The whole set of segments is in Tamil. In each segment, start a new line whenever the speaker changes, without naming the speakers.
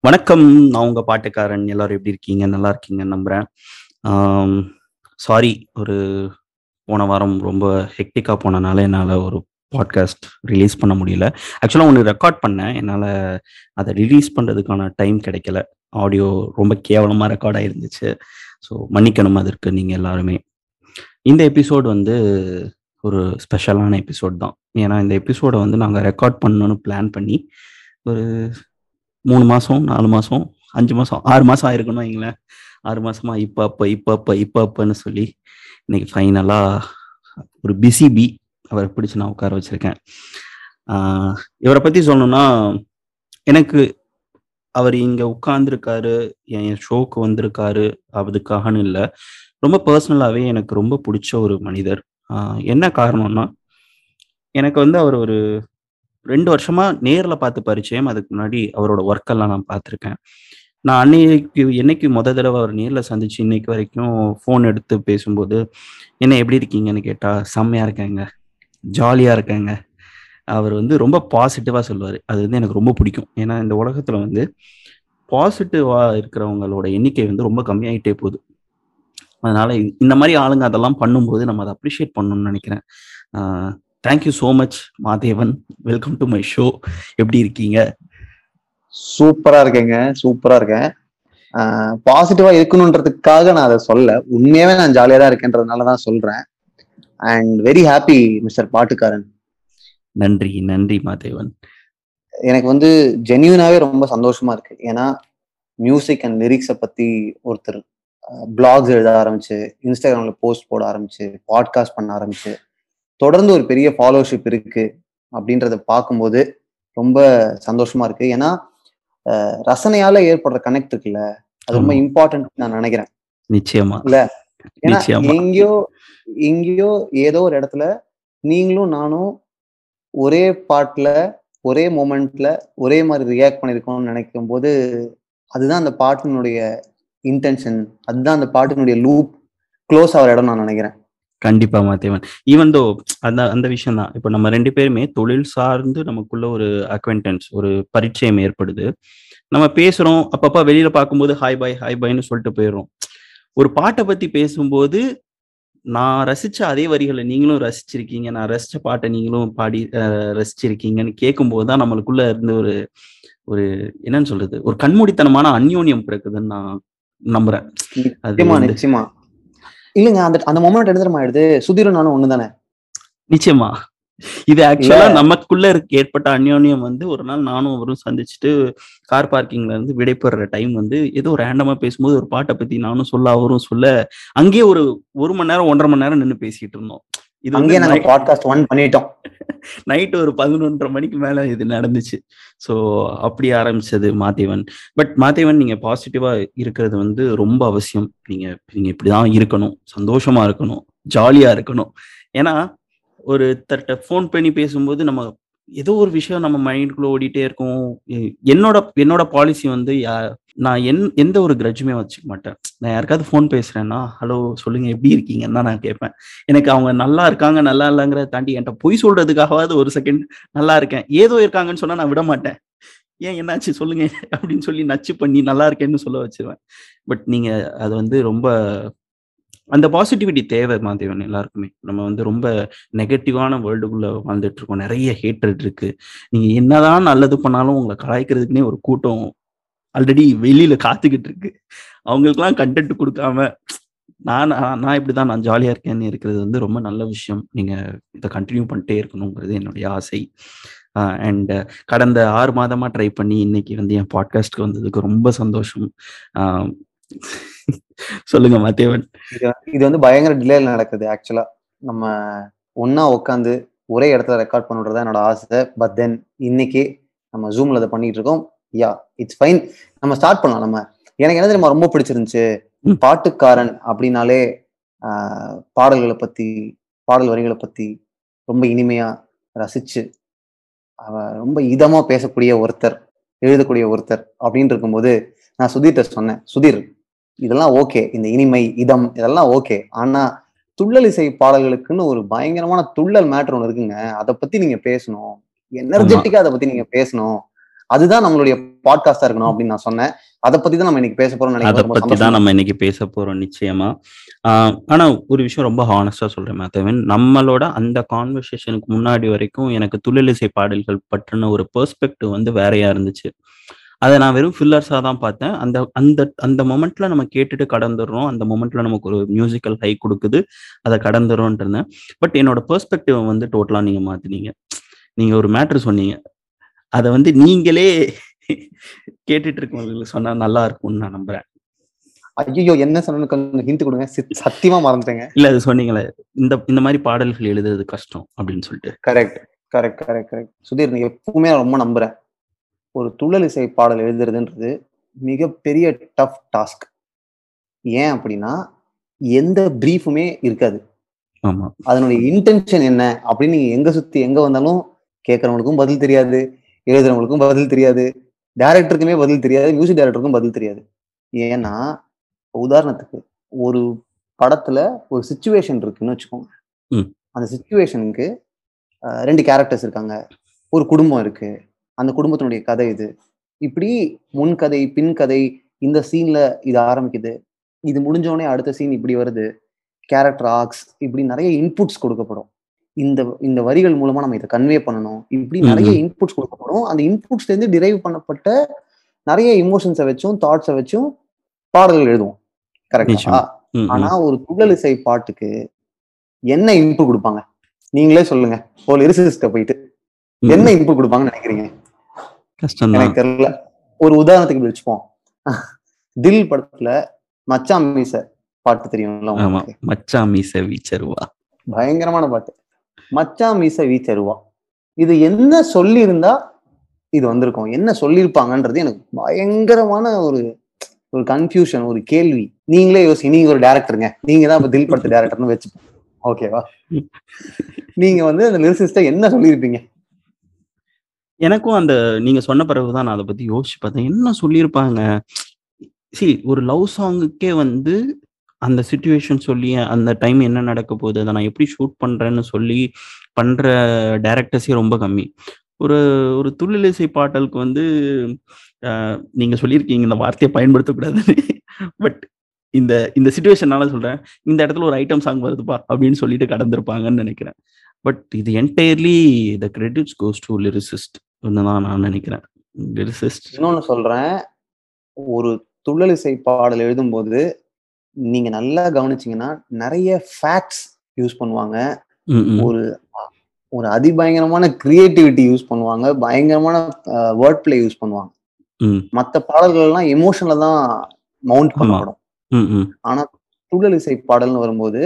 வணக்கம். நான் உங்க பாட்டுக்காரன். எல்லாரும் எப்படி இருக்கீங்க? நல்லா இருக்கீங்க நம்புறேன். சாரி ஒரு போன வாரம் ரொம்ப ஹெக்டிக்காக போனனால என்னால் ஒரு பாட்காஸ்ட் ரிலீஸ் பண்ண முடியல. ஆக்சுவலாக ஒன்று ரெக்கார்ட் பண்ணேன். என்னால் அதை ரிலீஸ் பண்ணுறதுக்கான டைம் கிடைக்கல. ஆடியோ ரொம்ப கேவலமாக ரெக்கார்ட் ஆயிருந்துச்சு. ஸோ மன்னிக்கணும் அதற்கு நீங்கள் எல்லாருமே. இந்த எபிசோடு வந்து ஒரு ஸ்பெஷலான எபிசோட் தான். ஏன்னா இந்த எபிசோடை வந்து நாங்கள் ரெக்கார்ட் பண்ணணும்னு பிளான் பண்ணி ஒரு மூணு மாதம் நாலு மாதம் அஞ்சு மாதம் ஆறு மாதம் ஆயிருக்கணும் வைங்களேன். ஆறு மாதமா இப்போ அப்போ இப்போ அப்போ இப்போ அப்போன்னு சொல்லி இன்னைக்கு ஃபைனலாக ஒரு பிசிபி அவரை பிடிச்சி நான் உட்கார வச்சிருக்கேன். இவரை பற்றி சொல்லணும்னா எனக்கு அவர் இங்கே உட்கார்ந்துருக்காரு என் ஷோக்கு வந்திருக்காரு அதுக்காகன்னு இல்லை. ரொம்ப பர்சனலாகவே எனக்கு ரொம்ப பிடிச்ச ஒரு மனிதர். என்ன காரணம்னா எனக்கு வந்து அவர் ஒரு ரெண்டு வருஷமா நேரில் பார்த்து பரிச்சயம் அதுக்கு முன்னாடி அவரோட ஒர்க் எல்லாம் நான் பார்த்துருக்கேன். நான் அன்னைக்கு என்னைக்கு முத தடவை அவர் நேரில் சந்திச்சு இன்னைக்கு வரைக்கும் ஃபோன் எடுத்து பேசும்போது என்ன எப்படி இருக்கீங்கன்னு கேட்டால் செம்மையாக இருக்கேங்க. ஜாலியாக இருக்கேங்க. அவர் வந்து ரொம்ப பாசிட்டிவாக சொல்லுவார். அது வந்து எனக்கு ரொம்ப பிடிக்கும். ஏன்னா இந்த உலகத்தில் வந்து பாசிட்டிவாக இருக்கிறவங்களோட எண்ணிக்கை வந்து ரொம்ப கம்மியாயிட்டே போகுது. அதனால இந்த மாதிரி ஆளுங்க அதெல்லாம் பண்ணும்போது நம்ம அதை அப்ரிஷியேட் பண்ணணும்னு நினைக்கிறேன். Thank you so much Madhavan. Welcome to my show எப்படி இருக்கீங்க?
சூப்பராக இருக்கேங்க. சூப்பராக இருக்கேன். பாசிட்டிவா இருக்கணுன்றதுக்காக நான் அதை சொல்ல உண்மையாவே நான் ஜாலியா தான் இருக்கேன்றதுனால தான் சொல்றேன். அண்ட் வெரி ஹாப்பி மிஸ்டர் பாட்டுக்காரன்.
நன்றி நன்றி மாதேவன்.
எனக்கு வந்து ஜென்யூனாவே ரொம்ப சந்தோஷமா இருக்கு. ஏன்னா மியூசிக் அண்ட் லிரிக்ஸை பத்தி ஒருத்தர் பிளாக்ஸ் எழுத ஆரம்பிச்சு இன்ஸ்டாகிராம்ல போஸ்ட் போட ஆரம்பிச்சு பாட்காஸ்ட் பண்ண ஆரம்பிச்சு தொடர்ந்து ஒரு பெரிய ஃபாலோஷிப் இருக்கு அப்படின்றத பார்க்கும்போது ரொம்ப சந்தோஷமா இருக்கு. ஏன்னா ரசனையால ஏற்படுற கனெக்ட் இருக்குல்ல அது ரொம்ப. இம்பார்ட்டன்ட் நான் நினைக்கிறேன்.
நிச்சயமா.
இல்ல? ஏன்னா எங்கேயோ எங்கேயோ ஏதோ ஒரு இடத்துல நீங்களும் நானும் ஒரே பாட்டில் ஒரே மூமெண்ட்ல ஒரே மாதிரி ரியாக்ட் பண்ணியிருக்கோம்னு நினைக்கும் போது அதுதான் அந்த பாட்டினுடைய இன்டென்ஷன் அதுதான் அந்த பாட்டினுடைய லூப் க்ளோஸ் ஆகிற இடம் நான் நினைக்கிறேன்.
கண்டிப்பா மாத்தேவன் ஈவன் தோ அந்த அந்த விஷயம் தான் இப்போ நம்ம ரெண்டு பேருமே தொழில் சார்ந்து நமக்குள்ள ஒரு அக்வென்டன்ஸ் ஒரு பரிச்சயம் ஏற்படுது. நம்ம பேசுறோம் அப்பப்பா வெளியில பார்க்கும்போது ஹாய் பாய் ஹாய் பாய்னு சொல்லிட்டு போயிடுறோம். ஒரு பாட்டை பத்தி பேசும்போது நான் ரசிச்ச அதே வரிகளை நீங்களும் ரசிச்சிருக்கீங்க. நான் ரசிச்ச பாட்டை நீங்களும் பாடி ரசிச்சிருக்கீங்கன்னு கேட்கும்போது தான் நம்மளுக்குள்ள இருந்து ஒரு ஒரு என்னன்னு சொல்றது? ஒரு கண்மூடித்தனமான அந்யோன்யம் பிறக்குதுன்னு நான் நம்புறேன்.
நிச்சயமா நிச்சயமா. இல்லைங்க அந்த அந்த மொமெண்ட் எடுத்துட்டு ஆயிடுது சுதீரும் நானும் ஒண்ணு தானே
நிச்சயமா. இது ஆக்சுவலா நமக்குள்ள இருக்க ஏற்பட்ட அந்யோன்யம் வந்து ஒரு நாள் நானும் அவரும் சந்திச்சுட்டு கார் பார்க்கிங்ல இருந்து விடைபெறுற டைம் வந்து ஏதோ ரேண்டமா பேசும்போது ஒரு பாட்டை பத்தி நானும் சொல்ல அவரும் சொல்ல அங்கேயே ஒரு ஒரு மணி நேரம் ஒன்றரை மணி நேரம் நின்று பேசிட்டு இருந்தோம். இது வந்து
பாட்காஸ்ட் ஒன் பண்ணிட்டோம்.
நைட் ஒரு பதினொன்றரை மணிக்கு மேல இது நடந்துச்சு. ஸோ அப்படி ஆரம்பிச்சது மாதேவன். பட் மாதேவன் நீங்க பாசிட்டிவா இருக்கிறது வந்து ரொம்ப அவசியம். நீங்க நீங்க இப்படிதான் இருக்கணும். சந்தோஷமா இருக்கணும். ஜாலியா இருக்கணும். ஏன்னா ஒரு தட்ட ஃபோன் பண்ணி பேசும்போது நம்ம ஏதோ ஒரு விஷயம் நம்ம மைண்டுக்குள்ள ஓடிட்டே இருக்கும். என்னோட என்னோட பாலிசி வந்து யா- நான் என் எந்த ஒரு கிரட்ஜுமே வச்சுக்க மாட்டேன். நான் யாருக்காவது ஃபோன் பேசுறேன்னா ஹலோ சொல்லுங்க எப்படி இருக்கீங்கன்னு தான் நான் கேட்பேன். எனக்கு அவங்க நல்லா இருக்காங்க நல்லா இல்லைங்கிறத தாண்டி என்கிட்ட பொய் சொல்றதுக்காகவாது ஒரு செகண்ட் நல்லா இருக்கேன். ஏதோ இருக்காங்கன்னு சொன்னா நான் விட மாட்டேன். ஏன் என்னாச்சு? சொல்லுங்க. அப்படின்னு சொல்லி நச்சு பண்ணி நல்லா இருக்கேன்னு சொல்ல வச்சிருவேன். பட் நீங்க அது வந்து ரொம்ப அந்த பாசிட்டிவிட்டி தேவை மாதேவன் எல்லாருக்குமே. நம்ம வந்து ரொம்ப நெகட்டிவான வேர்ல்டுக்குள்ள வாழ்ந்துட்டு இருக்கோம் நிறைய ஹேட்ரட் இருக்கு. நீங்க என்னதான் நல்லது பண்ணாலும் உங்களை கலாய்க்கிறதுக்குனே ஒரு கூட்டம் ஆல்ரெடி வெளியில காத்துக்கிட்டு இருக்கு அவங்களுக்குலாம் கண்டென்ட் கொடுக்காம நான் நான் இப்படிதான் நான் ஜாலியா இருக்கேன்னு இருக்கிறது வந்து ரொம்ப நல்ல விஷயம். நீங்க இதை கண்டினியூ பண்ணிட்டே இருக்கணுங்கிறது என்னுடைய ஆசை. அண்ட் கடந்த ஆறு மாதமா ட்ரை பண்ணி இன்னைக்கு வந்து என் பாட்காஸ்ட்க்கு வந்ததுக்கு ரொம்ப சந்தோஷம். சொல்லுங்க மாத்தேவன்
இது வந்து பயங்கர டிலேல நடக்குது ஆக்சுவலா நம்ம ஒண்ணா உட்காந்து ஒரே இடத்துல ரெக்கார்ட் பண்ணுறதா என்னோட ஆசை. பட் தென் இன்னைக்கு நம்ம ஜூம்ல அதை பண்ணிட்டு இருக்கோம் யா இட்ஸ் ஃபைன் நம்ம ஸ்டார்ட் பண்ணலாம் நம்ம. எனக்கு என்ன தெரியுமா ரொம்ப பிடிச்சிருந்துச்சு. பாட்டுக்காரன் அப்படின்னாலே பாடல்களை பத்தி பாடல் வரிகளை பத்தி ரொம்ப இனிமையா ரசிச்சு அவ ரொம்ப இதமா பேசக்கூடிய ஒருத்தர் எழுதக்கூடிய ஒருத்தர் அப்படின்னு இருக்கும்போது நான் சுதீர்கிட்ட சொன்னேன் சுதீர் இதெல்லாம் ஓகே. இந்த இனிமை இதம் இதெல்லாம் ஓகே. ஆனா துள்ளல் இசை பாடல்களுக்குன்னு ஒரு பயங்கரமான துள்ளல் மேட்டர் ஒன்று இருக்குங்க. அதை பத்தி நீங்க பேசணும். எனர்ஜெட்டிக்கா அதை பத்தி நீங்க பேசணும். அதுதான் நம்மளுடைய பாட்காஸ்டா இருக்கணும் அப்படின்னு நான் சொன்னேன். அதை பத்தி தான் நம்ம இன்னைக்கு பேச போறோம்
அதை பத்தி தான் நம்ம இன்னைக்கு பேச போறோம் நிச்சயமா. ஆஹ் ஆனா ஒரு விஷயம் ரொம்ப ஹானஸ்டா சொல்றேன் மேத்தவன் நம்மளோட அந்த கான்வர்சேஷனுக்கு முன்னாடி வரைக்கும் எனக்கு துள்ளலிசை பாடல்கள் பற்றின ஒரு பெர்ஸ்பெக்டிவ் வந்து வேறையா இருந்துச்சு. அதை நான் வெறும் ஃபில்லர்ஸா தான் பார்த்தேன். அந்த அந்த அந்த மொமெண்ட்ல நம்ம கேட்டுட்டு கடந்துடுறோம். அந்த மொமெண்ட்ல நமக்கு ஒரு மியூசிக்கல் ஹை கொடுக்குது. அதை கடந்துடுறோம்னு இருந்தேன் பட் என்னோட பெர்ஸ்பெக்டிவ் வந்து டோட்டலா நீங்க மாத்தினீங்க. நீங்க ஒரு மேட்ரு சொன்னீங்க. அதை வந்து நீங்களே கேட்டுட்டு இருக்கவங்களுக்கு சொன்னா நல்லா இருக்கும்னு நான் நம்புறேன்.
ஐயோ என்ன சொன்னு கொஞ்சம் ஹிண்ட் கொடுங்க. சித்- சத்தியமா மறந்துட்டேங்க.
இல்ல அது சொன்னீங்களே. இந்த இந்த மாதிரி பாடல்கள் எழுதுறது கஷ்டம் அப்படின்னு சொல்லிட்டு.
Correct correct correct correct Sudheer நீ எப்பவுமே ரொம்ப நம்புறேன். ஒரு துள்ளல் இசை பாடல் எழுதுறதுன்றது மிகப்பெரிய டஃப் டாஸ்க் ஏன் அப்படின்னா எந்த பிரீஃபுமே இருக்காது. அதனுடைய இன்டென்ஷன் என்ன அப்படின்னு நீங்க எங்க சுத்தி எங்க வந்தாலும் கேட்கறவங்களுக்கும் பதில் தெரியாது எழுதுறவங்களுக்கும் பதில் தெரியாது டைரக்டருக்குமே பதில் தெரியாது மியூசிக் டைரக்டருக்கும் பதில் தெரியாது. ஏன்னா உதாரணத்துக்கு ஒரு படத்துல ஒரு சுச்சுவேஷன் இருக்குன்னு வச்சுக்கோங்க. அந்த சுச்சுவேஷனுக்கு ரெண்டு கேரக்டர்ஸ் இருக்காங்க. ஒரு குடும்பம் இருக்கு. அந்த குடும்பத்தினுடைய கதை இது. இப்படி முன் கதை பின் கதை இந்த சீன்ல இது ஆரம்பிக்குது. இது முடிஞ்ச உடனே அடுத்த சீன் இப்படி வருது. கேரக்டர் ஆக்ஸ் இப்படி நிறைய இன்புட்ஸ் கொடுக்கப்படும். இந்த இந்த வரிகள் மூலமா நம்ம இதை கன்வே பண்ணணும். இப்படி நிறைய. இன்புட்ஸ் கொடுக்கப்படும். அந்த இன்புட்ஸ்ல இருந்து டிரைவ் பண்ணப்பட்ட நிறைய இமோஷன்ஸை வச்சும் தாட்ஸை வச்சும் பாடல்கள் எழுதுவோம். கரெக்டா. ஆனா ஒரு துள்ளல் இசை பாட்டுக்கு என்ன இன்புட் கொடுப்பாங்க? நீங்களே சொல்லுங்க. ஒரு லிரிசிஸ்ட போயிட்டு. என்ன இன்புட் கொடுப்பாங்கன்னு நினைக்கிறீங்க?
கஷ்டம்தான்.
எனக்கு தெரியல. ஒரு உதாரணத்துக்கு வச்சுப்போம் தில் படத்துல மச்சான் மீச பாட்டு தெரியும்ல
ஆமா.
உங்களுக்கு?
மச்சா மீச வீச்சருவா
பயங்கரமான பாட்டு. மச்சான் மீச வீச்சருவா இது என்ன சொல்லி இருந்தா இது வந்திருக்கும்? என்ன சொல்லியிருப்பாங்கன்றது எனக்கு பயங்கரமான ஒரு ஒரு கன்ஃபியூஷன் ஒரு கேள்வி. நீங்களே யோசி நீங்க ஒரு டேரக்டருங்க நீங்க தான் இப்ப தில் படத்து டேரக்டர்னு வச்சுப்போம். ஓகேவா நீங்க வந்து அந்த லிரிசிஸ்ட என்ன சொல்லியிருப்பீங்க?
எனக்கும் அந்த நீங்க சொன்ன பிறகுதான் நான் அதை பத்தி யோசிச்சு பார்த்தேன். என்ன சொல்லியிருப்பாங்க? சரி ஒரு லவ் சாங்குக்கே வந்து அந்த சுச்சுவேஷன் சொல்லி அந்த டைம் என்ன நடக்க போகுது அதை நான் எப்படி ஷூட் பண்றேன்னு சொல்லி பண்ற டேரக்டர்ஸே ரொம்ப கம்மி. ஒரு ஒரு துள்ளிலிசை பாட்டலுக்கு வந்து நீங்க சொல்லியிருக்கீங்க இந்த வார்த்தையை பயன்படுத்தக்கூடாதுன்னு. பட் இந்த இந்த சுச்சுவேஷனால சொல்றேன் இந்த இடத்துல ஒரு ஐட்டம் சாங் வருதுப்பா அப்படின்னு சொல்லிட்டு கடந்திருப்பாங்கன்னு நினைக்கிறேன். பட் இது entirely the credits goes to lyricist தான் நான் நினைக்கிறேன்.
இன்னொன்னு சொல்றேன். ஒரு துள்ளல் இசை பாடல் எழுதும்போது நீங்க நல்லா கவனிச்சீங்கன்னா நிறைய ஃபேக்ட்ஸ் யூஸ் பண்ணுவாங்க. ஒரு ஒரு அதிபயங்கரமான கிரியேட்டிவிட்டி யூஸ் பண்ணுவாங்க. பயங்கரமான வேர்ட் பிளே யூஸ் பண்ணுவாங்க. மற்ற பாடல்கள் எல்லாம் எமோஷன்ல தான் மவுண்ட் பண்ணப்படும். ஆனா துள்ளல் இசை பாடல்னு வரும்போது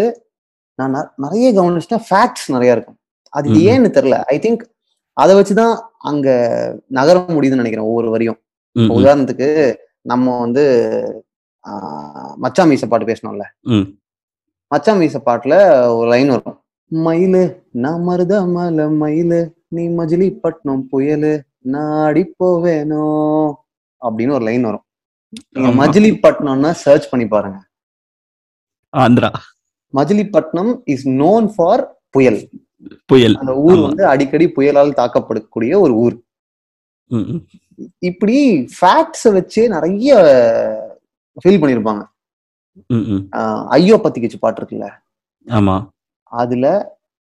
நான் நிறைய கவனிச்சிட்டேன் ஃபேக்ட்ஸ் நிறைய இருக்கும். அது. ஏன்னு தெரியல. ஐ திங்க் அதை வச்சுதான் அங்க நகர முடியுதுன்னு நினைக்கிறேன் ஒவ்வொரு வரியும். உதாரணத்துக்கு நம்ம வந்து ஆஹ், மச்சான் மீச பாட்டு பேசணும்ல.
ம்.
மச்சான் மீச பாட்டுல ஒரு லைன் வரும். மயிலு நான் மருத மலை மயிலு நீ மஜிலிப்பட்டினம் புயலு நாடி போவேனோ அப்படின்னு ஒரு லைன் வரும். மஜிலிப்பட்டினம்னா சர்ச் பண்ணி பாருங்க.
Andhra.
Machilipatnam is known for puyal.
புயல்.
அந்த ஊர். வந்து அடிக்கடி புயலால் தாக்கப்படக்கூடிய ஒரு ஊர். இப்படி ஃபேக்ட்ஸை வச்சே நிறைய ஃபீல். ஆஹ் ஐயோ பத்திக்கிச்சு பாட்டு இருக்குல்ல?
ஆமா.
அதுல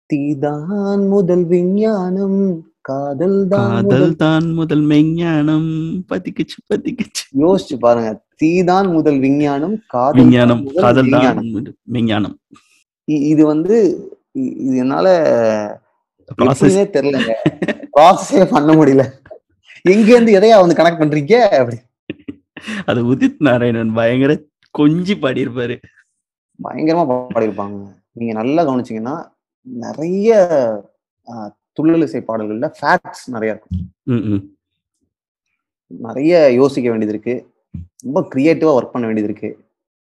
தீதான் முதல் விஞ்ஞானம் காதல் தான்
காதல்
முதல்
தான் முதல் மெஞ்ஞானம் பத்திக்குச்சு பத்திக்குச்சு
யோசிச்சு பாருங்க. தீதான் முதல் விஞ்ஞானம் காதல்
விஞ்ஞானம் காதல் தான் மெஞ்ஞானம்.
இது வந்து இது எப்படின்னே தெரியலங்க. ப்ராசஸே பண்ண முடியல. எங்க இருந்து எதையா வந்து கனெக்ட் பண்றீங்க? அப்படி.
அது உதித் நாராயணன் பயங்கர கொஞ்சி பாடியிருப்பாரு.
பயங்கரமா பாடியிருப்பாங்க. நீங்க நல்லா கவனிச்சீங்கன்னா நிறைய ஆஹ், துள்ளல் இசை பாடல்கள்ல ஃபேக்ட்ஸ் நிறைய இருக்கும். நிறைய யோசிக்க வேண்டியது இருக்கு. ரொம்ப கிரியேட்டிவா ஒர்க் பண்ண வேண்டியது இருக்கு.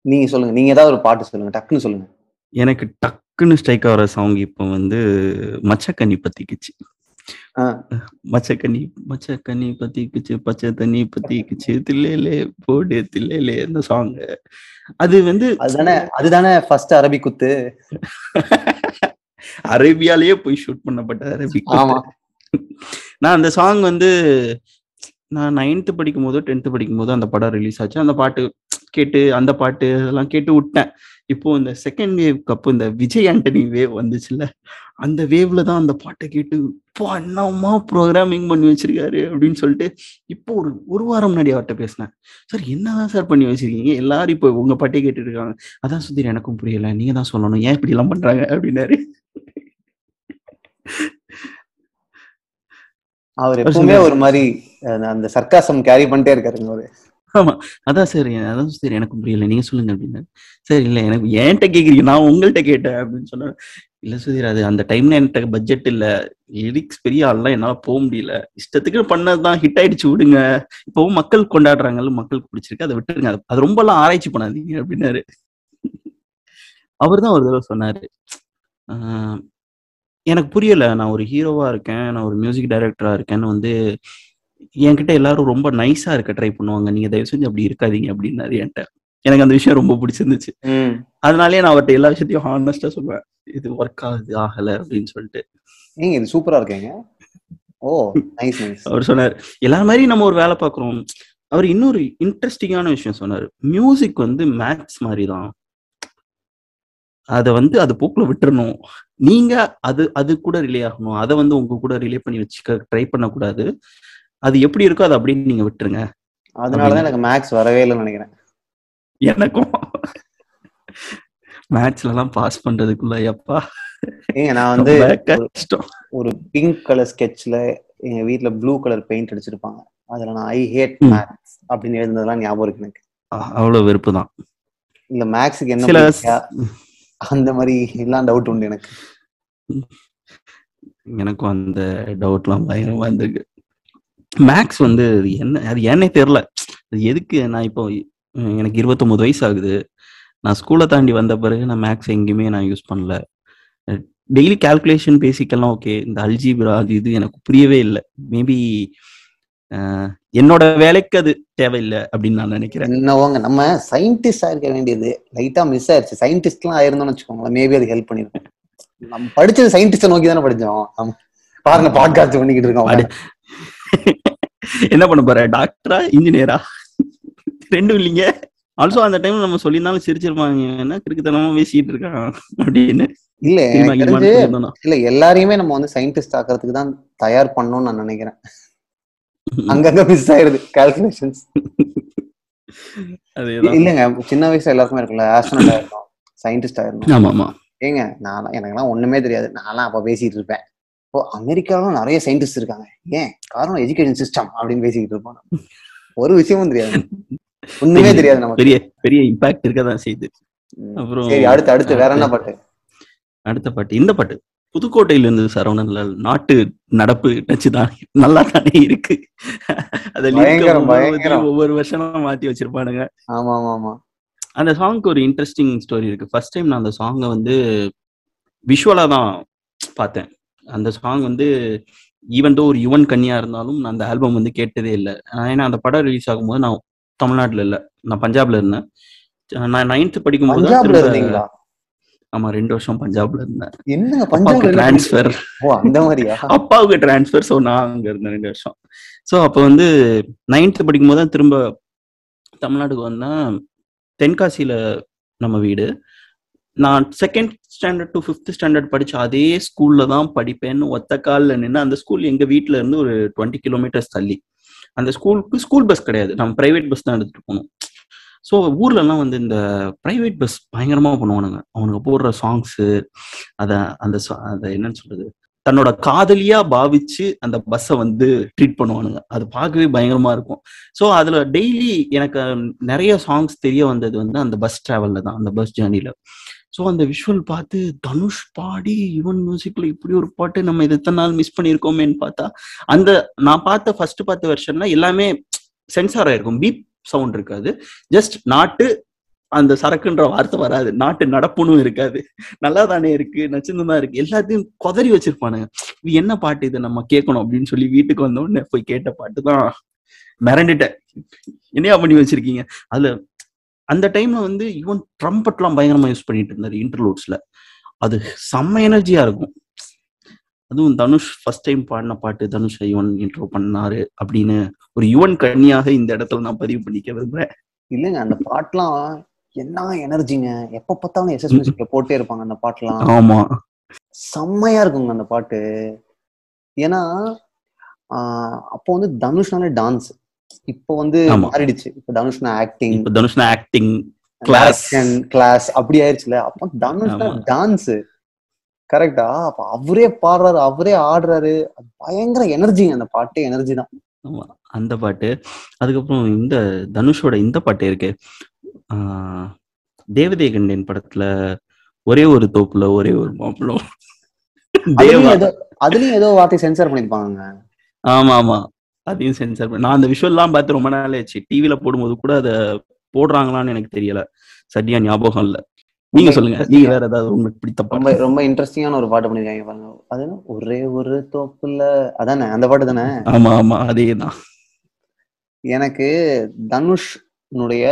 நீங்க சொல்லுங்க. நீங்க ஏதாவது ஒரு பாட்டு சொல்லுங்க. டக்குன்னு சொல்லுங்க.
எனக்கு டக்குன்னு ஸ்ட்ரைக் ஆகிற சாங் இப்போ வந்து மச்சக்கன்னி பத்திக்குச்சு. மச்சக்கண்ணி மச்சக்கண்ணி பத்திக்குச்சு பச்சை தண்ணி பத்திக்குச்சு தில்லேலே போடு தில்லேலே இந்த சாங் அது வந்து
அதுதானே அதுதானே ஃபர்ஸ்ட் அரபி குத்து.
அரேபியாலேயே போய் ஷூட் பண்ணப்பட்ட அரபிக்
ஆமா.
நான் அந்த சாங் வந்து நான் நைன்த்து படிக்கும் போதோ டென்த்து படிக்கும் போதோ அந்த படம் ரிலீஸ் ஆச்சு. அந்த பாட்டு கேட்டு அந்த பாட்டு அதெல்லாம் கேட்டு விட்டேன். இப்போ இந்த செகண்ட் வேவ்க்கு அப்போ இந்த விஜய் ஆண்டனி வேவ் வந்துச்சுல்ல அந்த வேவ்ல தான் அந்த பாட்டை கேட்டு இப்போ என்னம்மா ப்ரோக்ராமிங் பண்ணி வச்சிருக்காரு? அப்படின்னு சொல்லிட்டு இப்போ ஒரு ஒரு வாரம் முன்னாடி அவர்கிட்ட பேசினேன். சார் என்னதான் சார் பண்ணி வச்சிருக்கீங்க? எல்லாரும் இப்போ உங்க பாட்டே கேட்டுட்டு இருக்காங்க அதான் சுந்தர் எனக்கும் புரியல. நீங்க தான் சொல்லணும். ஏன் இப்படி எல்லாம் பண்றாங்க? அப்படின்னாரு.
அவர் எப்பவுமே ஒரு மாதிரி அந்த சர்க்காசம் கேரி பண்ணிட்டே இருக்காருங்க அவரு.
ஆமா. அதான் சார் அதான் சரி எனக்கும் புரியல. நீங்க சொல்லுங்க அப்படின்னு. சரி இல்ல எனக்கு என்கிட்ட கேக்குறீங்க. நான் உங்கள்கிட்ட கேட்டேன் அப்படின்னு சொன்னேன் இல்ல சுதீர் அது அந்த டைம்ல என்கிட்ட பட்ஜெட் இல்ல. லிரிக்ஸ் பெரிய ஆள்லாம் என்னால போக முடியல. இஷ்டத்துக்கு பண்ணதுதான் ஹிட் ஆயிடுச்சு விடுங்க. இப்பவும் மக்கள் கொண்டாடுறாங்கல்ல மக்களுக்கு பிடிச்சிருக்கு அதை விட்டுருங்க. அது- ரொம்ப எல்லாம் ஆராய்ச்சி பண்ணாதீங்க அப்படின்னாரு. அவர் தான் ஒரு தடவை சொன்னாரு. ஆஹ் எனக்கு புரியல. நான் ஒரு ஹீரோவா இருக்கேன். நான் ஒரு மியூசிக் டைரக்டரா இருக்கேன்னு வந்து என்கிட்ட எல்லாரும் ரொம்ப நைஸா இருக்க ட்ரை பண்ணுவாங்க. நீங்க தயவு செஞ்சு அப்படி இருக்காதீங்க அப்படின்னாரு என்கிட்ட. எனக்கு அந்த விஷயம் ரொம்ப பிடிச்சிருந்துச்சு. அதனாலயே நான் அவர்கிட்ட எல்லா விஷயத்தையும் ஹானஸ்டா சொல்லுவேன் இது ஒர்க் ஆகுது ஆகல அப்படின்னு சொல்லிட்டு.
ஏங்க இது சூப்பரா இருக்கேங்க. ஓ நைஸ் நைஸ்
அவர் சொன்னார் எல்லாரும் மாதிரி நம்ம ஒரு வேலை பார்க்குறோம். அவர் இன்னொரு இன்ட்ரெஸ்டிங்கான விஷயம் சொன்னார். மியூசிக் வந்து மேத்ஸ் மாதிரி தான் அதை வந்து அது போக்குல விட்டுறணும். நீங்க அது அது கூட ரிலே ஆகணும். அதை வந்து உங்க கூட ரிலே பண்ணி வச்சுக்க ட்ரை பண்ணக்கூடாது. அது எப்படி இருக்கோ அதை அப்படியே நீங்க விட்டுருங்க.
அதனாலதான் எனக்கு மேக்ஸ் வரவே இல்லைன்னு நினைக்கிறேன்.
எனக்கும்? மேட்ச்ல எல்லாம் பாஸ் பண்றதுக்குள்ள எப்பா
ஏங்க நான் வந்து ஒரு- பிங்க் கலர் ஸ்கெட்ச்ல எங்க வீட்ல ப்ளூ கலர் பெயிண்ட் அடிச்சிருப்பாங்க. அதுல நான் ஐ ஹேட். மேக்ஸ் அப்படின்னு எழுதுனதெல்லாம் ஞாபகம் இருக்கு எனக்கு.
அவ்வளவு வெறுப்பு தான்.
இல்ல மேக்ஸுக்கு என்ன? அந்த மாதிரி எல்லாம் டவுட் உண்டு எனக்கு.
எனக்கும் அந்த டவுட்லாம் பயங்கரமா இருந்திருக்கு மேக்ஸ் வந்து அது என்ன அது ஏன்னே தெரியல. அது எதுக்கு நான் இப்போ எனக்கு இருபத்தொன்பது வயசு ஆகுது நான் ஸ்கூலை தாண்டி வந்த பிறகு நான் மேக்ஸ் எங்கேயுமே நான் யூஸ் பண்ணல. டெய்லி கால்குலேஷன் பேசிக்கெல்லாம் ஓகே இந்த அல்ஜிபிரா அது இது எனக்கு புரியவே இல்லை. மேபி என்னோட வேலைக்கு அது தேவையில்லை அப்படின்னு நான் நினைக்கிறேன்.
என்னவோங்க நம்ம சயின்டிஸ்ட் ஆயிருக்க வேண்டியது. லைட்டா மிஸ் ஆயிருச்சு. சயின்டிஸ்ட் எல்லாம் ஆயிருந்தோம்னு வச்சுக்கோங்களேன். மேபி அது ஹெல்ப் பண்ணிருக்கும். நம்ம படிச்சது சயின்டிஸ்ட நோக்கி தானே படிச்சோம். ஆமா. பாருங்க பாட்காஸ்ட் பண்ணிக்கிட்டு இருக்கோம்.
என்ன பண்ண போற? டாக்டரா இன்ஜினியரா ரெண்டும் இல்லைங்க. ஆல்சோ அந்த டைம்ல நம்ம சொல்லியிருந்தாலும் சிரிச்சிருப்பாங்க. என்ன கிறுக்குத்தனமா பேசிட்டு இருக்கான் அப்படின்னு.
இல்ல. இல்ல எல்லாரையுமே நம்ம வந்து சயின்டிஸ்ட் ஆக்குறதுக்கு தான் தயார் பண்ணணும்னு நான் நினைக்கிறேன். அங்கங்க மிஸ் ஆயிருது கால்குலேஷன்ஸ் இல்லங்க சின்ன வயசுல எல்லாருக்குமே இருக்குல்ல ஆஸ்ட்ரோனட் ஆயிருந்தோம் சயின்டிஸ்ட் ஆயிருந்தோம். ஏங்க நான் எனக்கெல்லாம் ஒண்ணுமே தெரியாது. நான்லாம் அப்ப பேசிட்டு இருப்பேன். இப்போ அமெரிக்காவிலும் நிறைய சயின்டிஸ்ட் இருக்காங்க. ஏன்? காரணம் எஜுகேஷன் சிஸ்டம் அப்படின்னு பேசிக்கிட்டு இருப்போம் ஒரு விஷயமும் தெரியாது ஒண்ணுமே தெரியாது நமக்கு.
பெரிய பெரிய இம்பாக்ட் இருக்கதான் செய்யுது. அப்புறம்
சரி அடுத்து அடுத்து வேற என்ன பாட்டு?
அடுத்த பாட்டு. இந்த பாட்டு. புதுக்கோட்டையில இருந்து சரவணன்லால் நாட்டு நடப்பு நச்சுதான். நல்லா தானே இருக்கு. அத. ஒவ்வொரு வருஷமா மாத்தி வச்சிருப்பானுங்க.
ஆமா ஆமா ஆமா
அந்த சாங்க்கு ஒரு இன்ட்ரெஸ்டிங் ஸ்டோரி இருக்கு. ஃபர்ஸ்ட் டைம் நான் அந்த சாங்கை வந்து விஷுவலா தான் பார்த்தேன். அந்த சாங் வந்து ஈவன் தோ ஒரு யுவன் கன்னியா இருந்தாலும் நான் அந்த ஆல்பம் வந்து கேட்டதே இல்லை. ஏன்னா அந்த படம் ரிலீஸ் ஆகும்போது நான் தமிழ்நாட்டுல இல்ல. நான் பஞ்சாப்ல இருந்தேன். நான் நைன்த் படிக்கும்போது ஆமா ரெண்டு வருஷம் பஞ்சாப்ல இருந்தேன்.
என்னங்க என்ன
டிரான்ஸ்ஃபர்
ஓ அந்த மாதிரியா?
அப்பாவுக்கு டிரான்ஸ்ஃபர் ஸோ நான் அங்க இருந்தேன் ரெண்டு வருஷம். ஸோ அப்போ வந்து நைன்த் படிக்கும்போது தான் திரும்ப தமிழ்நாட்டுக்கு வந்தேன். தென்காசியில நம்ம வீடு. நான் second standard to fifth standard படிச்ச அதே ஸ்கூல்ல தான் படிப்பேன்னு ஒத்த காலில் நின்று அந்த ஸ்கூல் எங்க வீட்ல இருந்து ஒரு டுவெண்ட்டி கிலோமீட்டர்ஸ் தள்ளி. அந்த ஸ்கூலுக்கு ஸ்கூல் பஸ் கிடையாது. நம்ம பிரைவேட் பஸ் தான் எடுத்துட்டு போகணும். ஸோ ஊர்லலாம் வந்து இந்த பிரைவேட் பஸ் பயங்கரமா பண்ணுவானுங்க. அவனுங்க போடுற சாங்ஸு அத அந்த song- என்னன்னு சொல்றது? தன்னோட காதலியா பாவிச்சு அந்த பஸ்ஸை வந்து ட்ரீட் பண்ணுவானுங்க. அது பார்க்கவே பயங்கரமா இருக்கும். ஸோ அதுல டெய்லி எனக்கு நிறைய சாங்ஸ் தெரிய வந்தது வந்து அந்த பஸ் டிராவல்ல தான் அந்த பஸ் ஜேர்னில ஸோ அந்த விஷுவல் பார்த்து தனுஷ் பாடி யுவன் மியூசிக்ல இப்படி ஒரு பாட்டு நம்ம இது எத்தனை நாள் மிஸ் பண்ணியிருக்கோமேன்னு பார்த்தா அந்த நான் பார்த்த ஃபர்ஸ்ட் பார்த்த வெர்ஷன்ல எல்லாமே சென்சார் ஆயிருக்கும். பீப் சவுண்ட் இருக்காது. ஜஸ்ட் நாட்டு அந்த சரக்குன்ற வார்த்தை வராது. நாட்டு நடப்புனும் இருக்காது. நல்லா தானே இருக்கு நச்சுந்தமா இருக்கு. எல்லாத்தையும் கொதறி வச்சிருப்பானுங்க. இது என்ன பாட்டு இதை? நம்ம கேட்கணும் அப்படின்னு சொல்லி வீட்டுக்கு வந்த உடனே போய் கேட்ட பாட்டு தான் மிரண்டுட்டேன். என்னையா பண்ணி வச்சிருக்கீங்க? அதுல அந்த டைம்ல வந்து ஈவன் ட்ரம்பட்லாம் பயங்கரமா யூஸ் பண்ணிட்டு இருந்தாரு இன்டர்லூட்ஸ்ல அது செம்ம எனர்ஜியா இருக்கும். அதுவும் தனுஷ் ஃபர்ஸ்ட் டைம் பாடின பாட்டு தனுஷ் யுவன் இன்ட்ரோ பண்ணாரு அப்படின்னு ஒரு யுவன் கண்ணியாக இந்த இடத்துல நான் பதிவு பண்ணிக்க விரும்புறேன்.
இல்லைங்க அந்த பாட்டுலாம் என்ன எனர்ஜிங்க? எப்ப பார்த்தாலும் எஸ்எஸ் மியூசிக்ல போட்டே இருப்பாங்க அந்த பாட்டுலாம்.
ஆமா.
செம்மையா இருக்குங்க அந்த பாட்டு. ஏன்னா அப்போ வந்து தனுஷ்னாலே டான்ஸ் இப்போ வந்து. மாறிடுச்சு. இப்போ தனுஷ்னா ஆக்டிங்
இப்ப தனுஷ்னா ஆக்டிங் Class.
கிளாஸ் அப்படி ஆயிடுச்சுல அப்போ தனுஷ்னா. டான்ஸ் கரெக்டா அப்ப அவரே பாடுறாரு அவரே ஆடுறாரு. பயங்கர எனர்ஜிங்க அந்த பாட்டு எனர்ஜி தான்.
அந்த பாட்டு. அதுக்கப்புறம் இந்த தனுஷோட இந்த பாட்டு இருக்கு. ஆஹ் தேவதே கண்டேன் படத்துல ஒரே ஒரு தோப்புல ஒரே ஒரு மாப்பிளம்
அதுலயும் ஏதோ வார்த்தை சென்சார் பண்ணிருப்பாங்க
ஆமா ஆமா. அதையும் சென்சார் நான் அந்த விஷுவல்லாம் பார்த்து ரொம்ப நாள் ஆச்சு டிவில போடும்போது கூட அதை போடுறாங்களான்னு எனக்கு தெரியல. சரியா ஞாபகம் இல்ல. நீங்க சொல்லுங்க. நீங்க வேற ஏதாவது உங்களுக்கு பிடித்த
ரொம்ப ரொம்ப இன்ட்ரெஸ்டிங்கான ஒரு பாட்டு பண்ணிருக்காங்க பாருங்க. அது? ஒரே ஒரு தோப்புல. அதானே? அந்த பாட்டு தானே?
ஆமா ஆமா. அதேதான்.
எனக்கு தனுஷ்னுடைய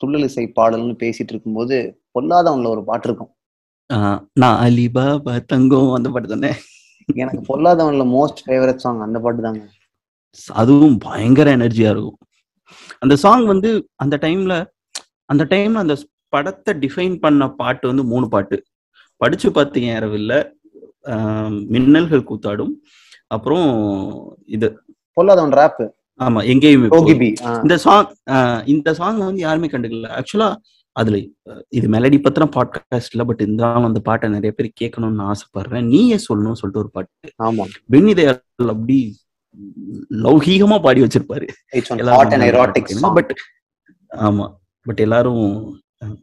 துள்ளல் இசை பாடல்னு பேசிட்டு இருக்கும்போது பொல்லாதவன்ல ஒரு பாட்டு இருக்கும்.
நான் அலிபாபா தங்கம் அந்த பாட்டு தானே?
எனக்கு பொல்லாதவன்ல மோஸ்ட் ஃபேவரட் சாங் அந்த பாட்டு தாங்க.
அதுவும் பயங்கர எனர்ஜியா இருக்கும். அந்த சாங் வந்து அந்த டைம்ல அந்த டைம்ல அந்த படத்தை டிஃபைன் பண்ண பாட்டு வந்து மூணு பாட்டு. படிச்சு பார்த்தீங்க இரவில்ல ஆஹ் மின்னல்கள் கூத்தாடும். அப்புறம் இது
பொல்லாதவன் ராப்
ஆமா எங்கேயுமே இந்த சாங் இந்த சாங் வந்து யாருமே கண்டுக்கல. ஆக்சுவலா அதுல இது மெலடி பத்தின பாட்காஸ்ட் இல்ல பட் இருந்தாலும் அந்த பாட்டை நிறைய பேர் கேட்கணும்னு ஆசைப்படுறேன். நீயே சொல்லணும்னு சொல்லிட்டு ஒரு பாட்டு.
ஆமா.
தயாள் அப்படி லௌகீகமா பாடி வச்சிருப்பாரு பட் ஆமா பட் எல்லாரும்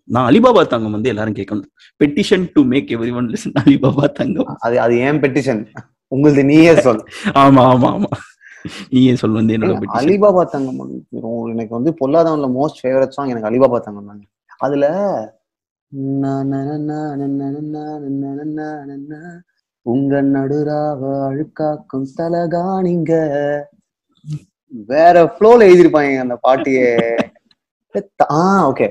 நான் அலிபாபா தங்கம் வந்து எல்லாரும் கேட்கணும் petition to make everyone listen Alibaba தங்கம்
அது அது ஏன் பெட்டிஷன் உங்களது நீயே சொல்
ஆமா ஆமா ஆமா நீயே சொல் வந்து என்னோட
அலிபாபா தங்கம் எனக்கு வந்து பொல்லாதவன்ல மோஸ்ட் ஃபேவரட் சாங் எனக்கு அலிபாபா தங்கம் தாங்க அதுல உங்க நடுராவ அழுக்காக்கும் தலகாணிங்க. வேற ஃப்ளோல எழுதியிருப்பாங்க அந்த பாட்டியே. ஆ ஓகே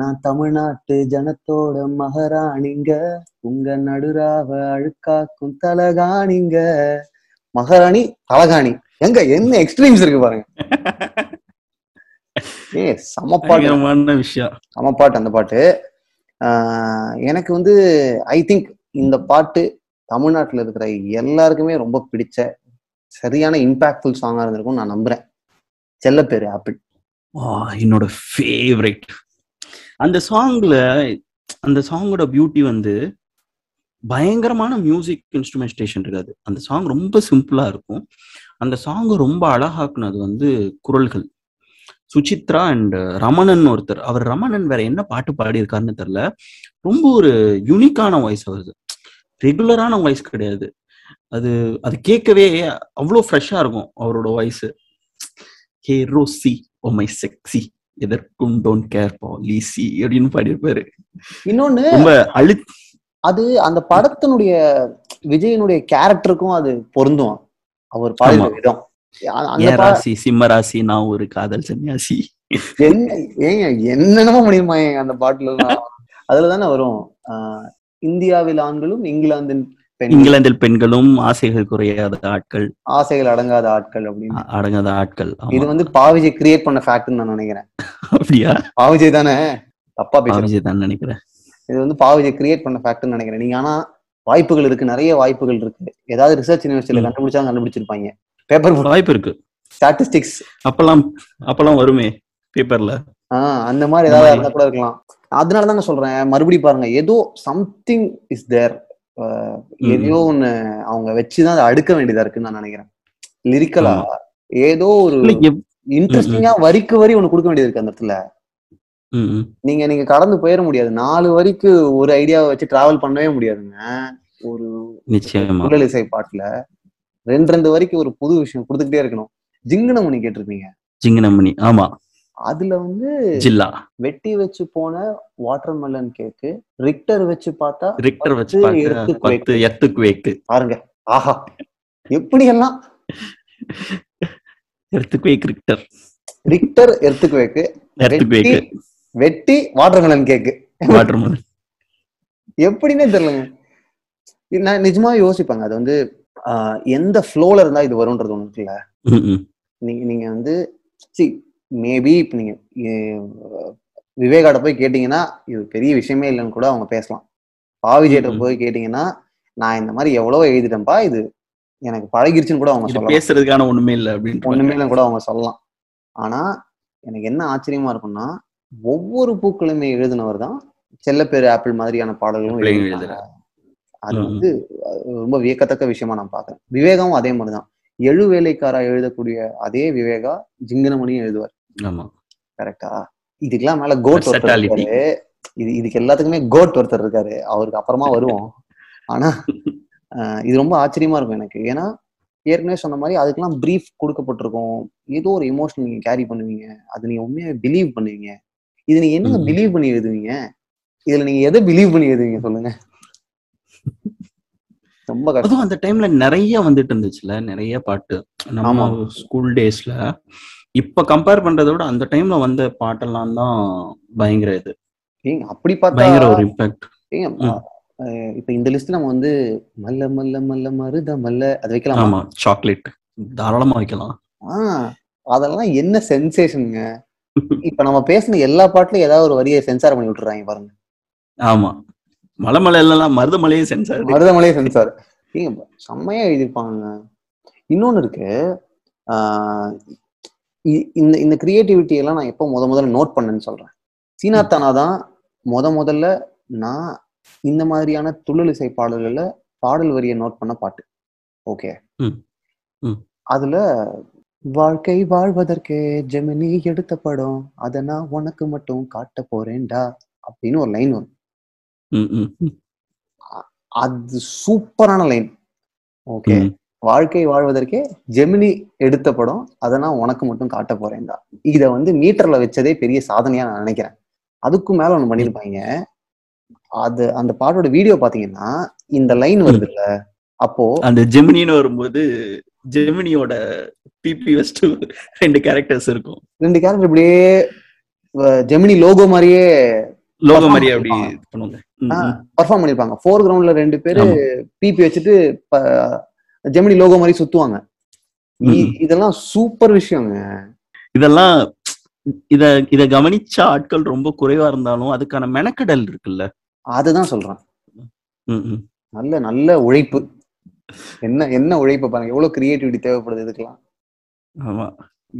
நான் தமிழ்நாட்டு ஜனத்தோட மகாராணிங்க. உங்க நடுராவ அழுக்காக்கும் தலகாணிங்க. மகாராணி தலகாணி. எங்க என்ன எக்ஸ்ட்ரீம்ஸ் இருக்கு பாருங்க. ஏ
சமப்பாட்டு விஷயம்.
சமப்பாட்டு அந்த பாட்டு. எனக்கு வந்து ஐ திங்க் இந்த பாட்டு தமிழ்நாட்டில் இருக்கிற எல்லாருக்குமே ரொம்ப பிடிச்ச சரியான இம்பாக்ட்ஃபுல் சாங்காக இருந்திருக்கும் நான் நம்புறேன். செல்லப்பேரு ஆப்பிள்.
என்னோட ஃபேவரட் அந்த சாங்ல அந்த சாங்கோட பியூட்டி வந்து பயங்கரமான மியூசிக் இன்ஸ்ட்ருமெண்டேஷன் இருக்காது. அந்த சாங் ரொம்ப சிம்பிளா இருக்கும். அந்த சாங் ரொம்ப அழகாக்குனது வந்து குரல்கள். சுசித்ரா அண்ட் ரமணன் ஒருத்தர். அவர் ரமணன் வேற என்ன பாட்டு பாடியிருக்காருன்னு தெரியல. ரொம்ப ஒரு யூனிக்கான வாய்ஸ் வருது ரெகுலரான வாய்ஸ் கிடையாது. அது அது கேட்கவே அவ்வளோ ஃப்ரெஷ்ஷா இருக்கும் அவரோட voice hey Rosie oh my sexy எதற்கும் டோன்ட் கேர் பாலிசி அப்படின்னு பாடியிருப்பாரு.
இன்னொன்னு
ரொம்ப அழு
அது அந்த படத்தினுடைய விஜயனுடைய கேரக்டருக்கும் அது பொருந்தும். அவர்
ஆமா.
விதம். பா-
ராசி சிம்ம ராசி நான் ஒரு காதல் சன்னியாசி?
என்ன ஏங்க என்னென்னமோ முடியுமா அந்த பாட்டுல அதுல தானே வரும் இந்தியாவில் ஆண்களும் இங்கிலாந்தின்
இங்கிலாந்தில் பெண்களும் ஆசைகள் குறையாத ஆட்கள்.
ஆசைகள் அடங்காத ஆட்கள் அப்படின்னு.
அடங்காத ஆட்கள்.
இது வந்து பாவிஜை கிரியேட் பண்ண ஃபேக்ட்னு நான் நினைக்கிறேன்.
அப்படியா?
பாவிஜை தானே? தப்பா
விஜய் தான் நினைக்கிறேன்.
இது வந்து பாவிஜை கிரியேட் பண்ண ஃபேக்ட்னு நினைக்கிறேன். நீங்க ஆனா வாய்ப்புகள் இருக்கு நிறைய வாய்ப்புகள் இருக்கு. ஏதாவது ரிசர்ச் யூனிவர்சிட்டியில. கண்டுபிடிச்சா கண்டுபிடிச்சிருப்பாங்க. பேப்பர்
வாய்ப்பு இருக்கு.
ஸ்டாட்டிஸ்டிக்ஸ்
அப்பெல்லாம் அப்பெல்லாம் வருமே பேப்பர்ல
ஆஹ் அந்த மாதிரி ஏதாவது. இருந்தா கூட இருக்கலாம். அதனால தான் நான் சொல்றேன் மறுபடியும் பாருங்க ஏதோ சம்திங் இஸ் தேர் எதையோ ஒண்ணு அவங்க வச்சுதான் அதை அடுக்க வேண்டியதா இருக்குன்னு நான் நினைக்கிறேன். லிரிக்கலா ஏதோ ஒரு இன்ட்ரெஸ்டிங்கா வரிக்கு வரி ஒண்ணு கொடுக்க வேண்டியது இருக்கு அந்த இடத்துல. நீங்க நீங்க கடந்து போயிட முடியாது. நாலு வரிக்கு ஒரு ஐடியாவை வச்சு டிராவல் பண்ணவே முடியாதுங்க. ஒரு
நிச்சயமா.
இசை பாட்டுல ரெண்டு ரெண்டு வரிக்கு ஒரு புது விஷயம் கொடுத்துக்கிட்டே இருக்கணும். ஜிங்கனமணி கேட்டிருப்பீங்க.
ஜிங்கனமணி ஆமா.
அதுல வந்து
ஜில்லா.
வெட்டி வச்சு போன வாட்டர்மெலன் கேக்கு ரிக்டர் வச்சு பார்த்தா
ரிக்டர் வச்சு
பத்து
பார்க்க
earthquake.
பத்து எர்த்துக்கு வேக்கு
பாருங்க. ஆஹா. எப்படி எல்லாம்
earthquake Richter.
Richter earthquake
எர்த்துக்கு
வெட்டி வாட்டர்மெலன் கேக்கு.
வாட்டர் முதல்
எப்படின்னே தெரியலங்க. நான் நிஜமா யோசிப்பாங்க. அது வந்து எந்த ஃப்ளோல இருந்தா இது வரும்ன்றது ஒண்ணு இருக்குல்ல நீங்க நீங்க வந்து சி மேபி இப்ப நீங்க விவேகாட்ட போய் கேட்டீங்கன்னா இது பெரிய விஷயமே இல்லைன்னு கூட அவங்க பேசலாம். பாவிஜேட்ட. போய் கேட்டீங்கன்னா நான் இந்த மாதிரி எவ்வளவோ எழுதிட்டேன்ப்பா இது எனக்கு பழகிருச்சுன்னு கூட அவங்க சொல்லலாம்.
பேசுறதுக்கான ஒண்ணுமே இல்ல அப்படின்னு
ஒண்ணுமே இல்லைன்னு கூட அவங்க சொல்லலாம். ஆனா எனக்கு என்ன ஆச்சரியமா இருக்கும்னா ஒவ்வொரு பூக்களுமே எழுதினவர் தான் செல்லப்பேரு ஆப்பிள் மாதிரியான பாடல்களும். அது. வந்து ரொம்ப வியக்கத்தக்க விஷயமா நான் பாக்குறேன் விவேகாவும் அதே மாதிரிதான் எழு வேலைக்காரா எழுதக்கூடிய அதே விவேகா ஜிங்கனமணியும் எழுதுவார். கரெக்டா இதுக்கெல்லாம் மேல கோட் ஒருத்தர். இருக்காரு. இது இதுக்கு எல்லாத்துக்குமே கோட் ஒருத்தர் இருக்காரு. அவருக்கு அப்புறமா வருவோம். ஆனா இது ரொம்ப ஆச்சரியமா இருக்கும் எனக்கு. ஏன்னா ஏற்கனவே சொன்ன மாதிரி அதுக்கெல்லாம் பிரீஃப் கொடுக்கப்பட்டிருக்கும். ஏதோ ஒரு எமோஷன் நீங்க கேரி பண்ணுவீங்க. அது நீங்க உண்மையாவே பிலீவ் பண்ணுவீங்க. இது நீங்க என்ன. பிலீவ் பண்ணி எழுதுவீங்க? இதுல நீங்க எதை பிலீவ் பண்ணி எழுதுவீங்க சொல்லுங்க. ரொம்ப கஷ்டம்.
அதுவும் அந்த டைம்ல நிறைய வந்துட்டு இருந்துச்சுல. நிறைய பாட்டு. நம்ம
ஆமா.
ஸ்கூல் டேஸ்ல இப்ப கம்பேர் பண்றதை விட அந்த டைம்ல வந்த பாட்டெல்லாம் தான் பயங்கர இது.
அப்படி பார்த்தா
பயங்கர ஒரு இம்பாக்ட்
இப்ப இந்த லிஸ்ட் நம்ம வந்து மல்ல மல்ல மல்ல மருத மல்ல அது வைக்கலாமா?
ஆமா சாக்லேட் தாராளமா வைக்கலாம்.
ஆஹ் அதெல்லாம் என்ன சென்சேஷனுங்க இப்ப நம்ம பேசின எல்லா பாட்டுலயும் ஏதாவது ஒரு வரியை சென்சார் பண்ணி விட்டுறாங்க பாருங்க.
ஆமா. மலை மலை எல்லாம் மருதமலையே சென்சார்
மருதமலையே சென்சார் செம்மையா எழுதியிருப்பாங்க இன்னொன்னு இருக்கு. இந்த இந்த கிரியேட்டிவிட்டி எல்லாம் நான் எப்போ முத முதல்ல நோட் பண்ணேன்னு சொல்றேன். சீனா தானா தான் முத முதல்ல நான் இந்த மாதிரியான துள்ளல் இசை பாடல்கள்ல பாடல் வரியை நோட் பண்ண பாட்டு. ஓகே. அதுல வாழ்க்கை வாழ்வதற்கே ஜெமினி எடுத்த படம் அதை நான் உனக்கு மட்டும் காட்ட போறேன்டா அப்படின்னு ஒரு லைன் வரும். அது சூப்பரான லைன் ஓகே. வாழ்க்கை வாழ்வதற்கே ஜெமினி எடுத்த படம் அதை நான் உனக்கு மட்டும் காட்ட போறேன்டா. இத வந்து மீட்டர்ல வச்சதே பெரிய சாதனையா நான் நினைக்கிறேன். அதுக்கும் மேல ஒண்ணு பண்ணிருப்பாங்க அது அந்த பாட்டோட வீடியோ பாத்தீங்கன்னா இந்த லைன் வருது இல்ல அப்போ
அந்த ஜெமினின்னு வரும்போது ஜெமினியோட பிபி வெஸ்ட் ரெண்டு கேரக்டர்ஸ் இருக்கும்.
ரெண்டு கேரக்டர் இப்படியே ஜெமினி லோகோ மாதிரியே
லோகோ மாதிரி அப்படி பண்ணுவாங்க.
பர்ஃபார்ம் பண்ணிருப்பாங்க ஃபோர் கிரவுண்ட்ல ரெண்டு பேரு. பிபி வச்சுட்டு ஜெமினி லோகோ மாதிரி சுத்துவாங்க. இதெல்லாம் சூப்பர் விஷயங்க.
இதெல்லாம் இத இத கவனிச்ச ஆட்கள் ரொம்ப குறைவா இருந்தாலும் அதுக்கான மெனக்கடல் இருக்குல்ல?
அதுதான் சொல்றேன். நல்ல நல்ல உழைப்பு. என்ன என்ன உழைப்பு பாருங்க. எவ்வளவு கிரியேட்டிவிட்டி தேவைப்படுது இதுக்கெல்லாம்.
ஆமா.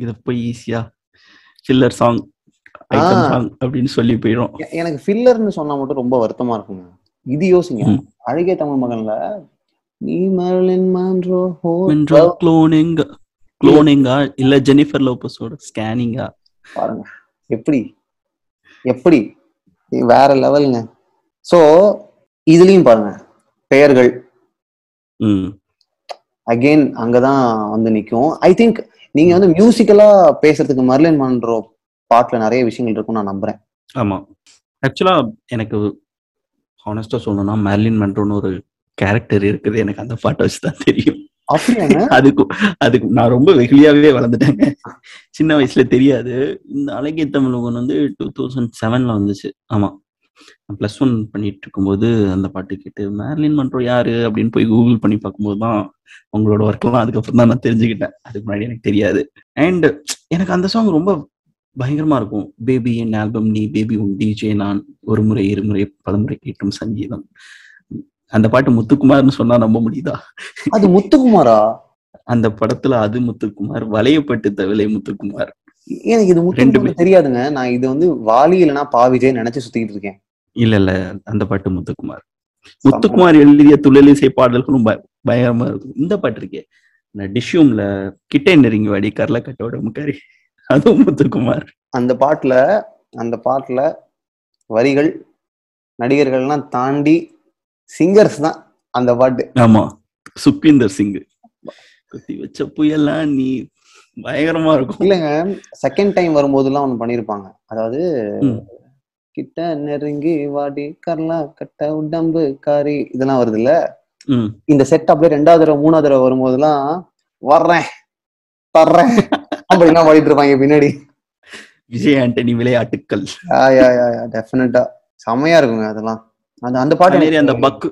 இத போய் ஈஸியா சில்லர் சாங் அப்படின்னு சொல்லி போயிடும்
எனக்கு ஃபில்லர்னு சொன்னா மட்டும் ரொம்ப வருத்தமா இருக்குங்க. இது யோசிங்க. அழகிய தமிழ் மகன்ல நீ மரலின் மான்றோ ஹோ
குளோனிங் குளோனிங்கா? இல்ல ஜெனிஃபர் லோபஸோட ஸ்கேனிங்கா?
பாருங்க. எப்படி? எப்படி? வேற லெவலுங்க. சோ இதுலயும் பாருங்க. பெயர்கள்.
ம்.
அகைன் அங்கதான் வந்து நிக்கும். ஐ திங்க் நீங்க வந்து மியூசிக்கலா பேசுறதுக்கு மர்லின் மான்றோ பாட்டுல நிறைய விஷயங்கள் இருக்கும்னு நான் நம்புறேன்.
ஆமா. ஆக்சுவலா எனக்கு ஹானஸ்டா சொல்லணும்னா மேர்லின் மென்ட்ரோன்னு ஒரு கேரக்டர் இருக்குது. எனக்கு அந்த பாட்டை வச்சு தான் தெரியும் அதுக்கு அதுக்கு நான் ரொம்ப வெகுளியாவே வளர்ந்துட்டேங்க. சின்ன வயசுல தெரியாது. இந்த அழகிய தமிழகன் வந்து டூ தௌசண்ட் செவன்ல வந்துச்சு. ஆமா. ப்ளஸ் ஒன் பண்ணிட்டு இருக்கும்போது அந்த பாட்டு கேட்டு மேர்லின் மன்றோ யாரு? அப்படின்னு போய் கூகுள் பண்ணி பார்க்கும்போது தான் உங்களோட ஒர்க்லாம் அதுக்கப்புறம் தான் நான் தெரிஞ்சுக்கிட்டேன். அதுக்கு முன்னாடி எனக்கு தெரியாது. அண்ட் எனக்கு அந்த சாங் ரொம்ப பயங்கரமா இருக்கும். பேபி என் ஆல்பம் நீ பேபி உன் டிஜே நான் ஒரு முறை இருமுறை பலமுறை கேட்டும் சங்கீதம். அந்த பாட்டு முத்துக்குமார்னு சொன்னா நம்ப முடியுதா?
அது முத்துக்குமாரா?
அந்த படத்துல அது முத்துக்குமார் வளையப்பட்டு தவிலை முத்துக்குமார்.
எனக்கு இது
ரெண்டு
முத்துக்குமார் தெரியாதுங்க. நான் இது வந்து வாலி இல்லைன்னா பாவிஜய் நினைச்சு சுத்திக்கிட்டு இருக்கேன்.
இல்ல இல்ல. அந்த பாட்டு முத்துக்குமார். முத்துக்குமார் எழுதிய துள்ளலிசை பாடல்களும் பய- பயங்கரமா இருக்கும். இந்த பாட்டு இருக்கே. டிஷ்யூம்ல கிட்டே நெருங்கி வாடி கரல கட்டோட முக்காரி. அதுவும் முத்துக்குமார்.
அந்த பாட்டுல அந்த பாட்டுல வரிகள் நடிகர்கள்லாம் தாண்டி சிங்கர்ஸ் தான் அந்த பாட்டு.
ஆமா சுக்விந்தர் சிங் குத்தி வச்ச புயலா நீ பயங்கரமா இருக்கும்.
இல்லைங்க செகண்ட் டைம் வரும்போதெல்லாம் ஒண்ணு பண்ணிருப்பாங்க. அதாவது. கிட்ட நெருங்கி வாடி கர்லா கட்ட உடம்பு காரி இதெல்லாம் வருது இல்ல இந்த செட் அப்படியே ரெண்டாவது தடவை மூணாவது தடவை வரும்போதெல்லாம் வர்றேன் தர்றேன் அப்படின்னா பாடிட்டு இருப்பாங்க பின்னாடி.
விஜய் ஆண்டனி விளையாட்டுக்கள்.
டெஃபினட்டா செமையா இருக்குங்க அதெல்லாம். அந்த அந்த பாட்டு
அந்த பக்கு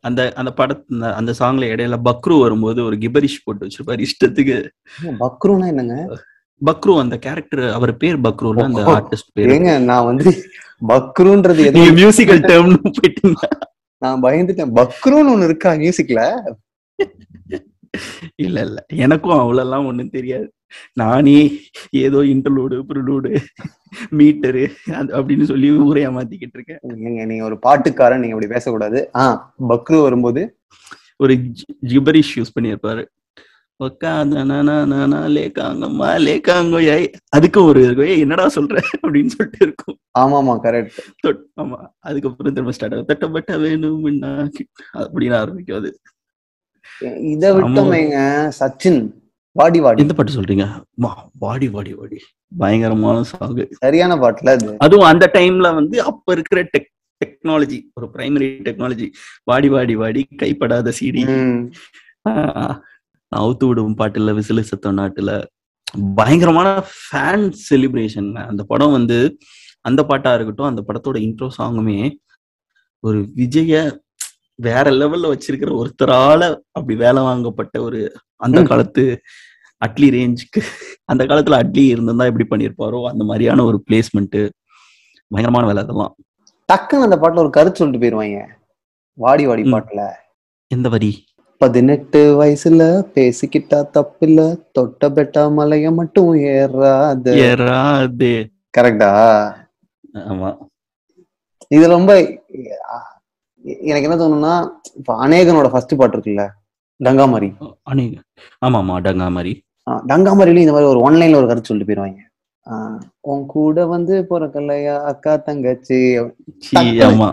அந்த அந்த படத்து அந்த சாங்ல இடையில பக்ரு வரும்போது ஒரு கிபரிஷ் போட்டு வச்சிருப்பாரு இஷ்டத்துக்கு.
பக்ரூனா என்னங்க?
பக்ரு அந்த கேரக்டர் அவர் பேர் பக்ருல அந்த. ஆர்டிஸ்ட் பேர்.
ஏங்க நான் வந்து பக்ரூன்றது எதுவும்
மியூசிக்கல் டேர்ம்னு போயிட்டீங்க
நான் பயந்துட்டேன். பக்ரூன்னு ஒண்ணு இருக்கா மியூசிக்ல
இல்ல இல்ல. எனக்கும் அவ்வளவுலாம் ஒண்ணும் தெரியாது. நானே ஏதோ இன்டர்லூடு ப்ரிலூடு மீட்டரு அப்படின்னு சொல்லி ஊரை ஏமாத்திக்கிட்டு இருக்கேன்.
நீங்க நீங்க ஒரு பாட்டுக்காரன் நீங்க அப்படி பேசக்கூடாது. ஆ பக்ரு வரும்போது?
ஒரு ஜிபரிஷ் யூஸ் பண்ணியிருப்பாரு. அதுக்கு ஒரு என்னடா சொல்ற? அப்படின்னு சொல்லிட்டு இருக்கும்.
ஆமாமா கரெக்ட்
தொட்- ஆமா. அதுக்கப்புறம் திரும்ப ஸ்டார்ட் ஆகும். தட்டப்பட்ட வேணும்னா அப்படின்னு ஆரம்பிக்கும் அது.
இதை விட்டோமேங்க சச்சின் வாடி வாடி.
எந்த பாட்டு சொல்றீங்க? வாடி வாடி வாடி. பயங்கரமான சாங்
சரியான பாட்டுல அது.
அதுவும் அந்த டைம்ல வந்து அப்ப இருக்கிற டெக் டெக்னாலஜி ஒரு பிரைமரி டெக்னாலஜி வாடி வாடி வாடி கைப்படாத சிடி. அவுத்து விடும் பாட்டுல விசிலு சத்தம் நாட்டுல. பயங்கரமான ஃபேன் செலிப்ரேஷன் அந்த படம் வந்து அந்த பாட்டா இருக்கட்டும் அந்த படத்தோட இன்ட்ரோ சாங்குமே ஒரு விஜய வேற லெவல்ல வச்சிருக்கிற ஒருத்தரால அப்படி வேலை வாங்கப்பட்ட ஒரு அந்த. காலத்து அட்லி ரேஞ்சுக்கு அந்த காலத்துல அட்லி இருந்திருந்தா எப்படி பண்ணியிருப்பாரோ அந்த மாதிரியான ஒரு பிளேஸ்மெண்ட் பயங்கரமான வேலை அதெல்லாம்.
டக்குன்னு அந்த பாட்டுல ஒரு கருத்து சொல்லிட்டு போயிருவாங்க. வாடி வாடி. பாட்டுல.
எந்த வரி?
பதினெட்டு வயசுல பேசிக்கிட்டா தப்பில்ல. தொட்ட பெட்டா மலைய மட்டும் ஏறாது.
ஏறாதே.
கரெக்டா
ஆமா.
இது ரொம்ப எனக்கு என்ன தோணும்னா இப்ப அநேகனோட ஃபர்ஸ்ட் பாட்டு இருக்குல்ல டங்காமாரி
அநேக. ஆமா ஆமா டங்கா மாதிரி
ஆஹ் டங்காமாரிலையும் இந்த மாதிரி ஒரு ஒன்லைன்ல ஒரு கருத்து சொல்லிட்டு போயிருவாங்க. உன் கூட வந்து பிறக்கலையா அக்கா தங்கச்சி?
ஆமா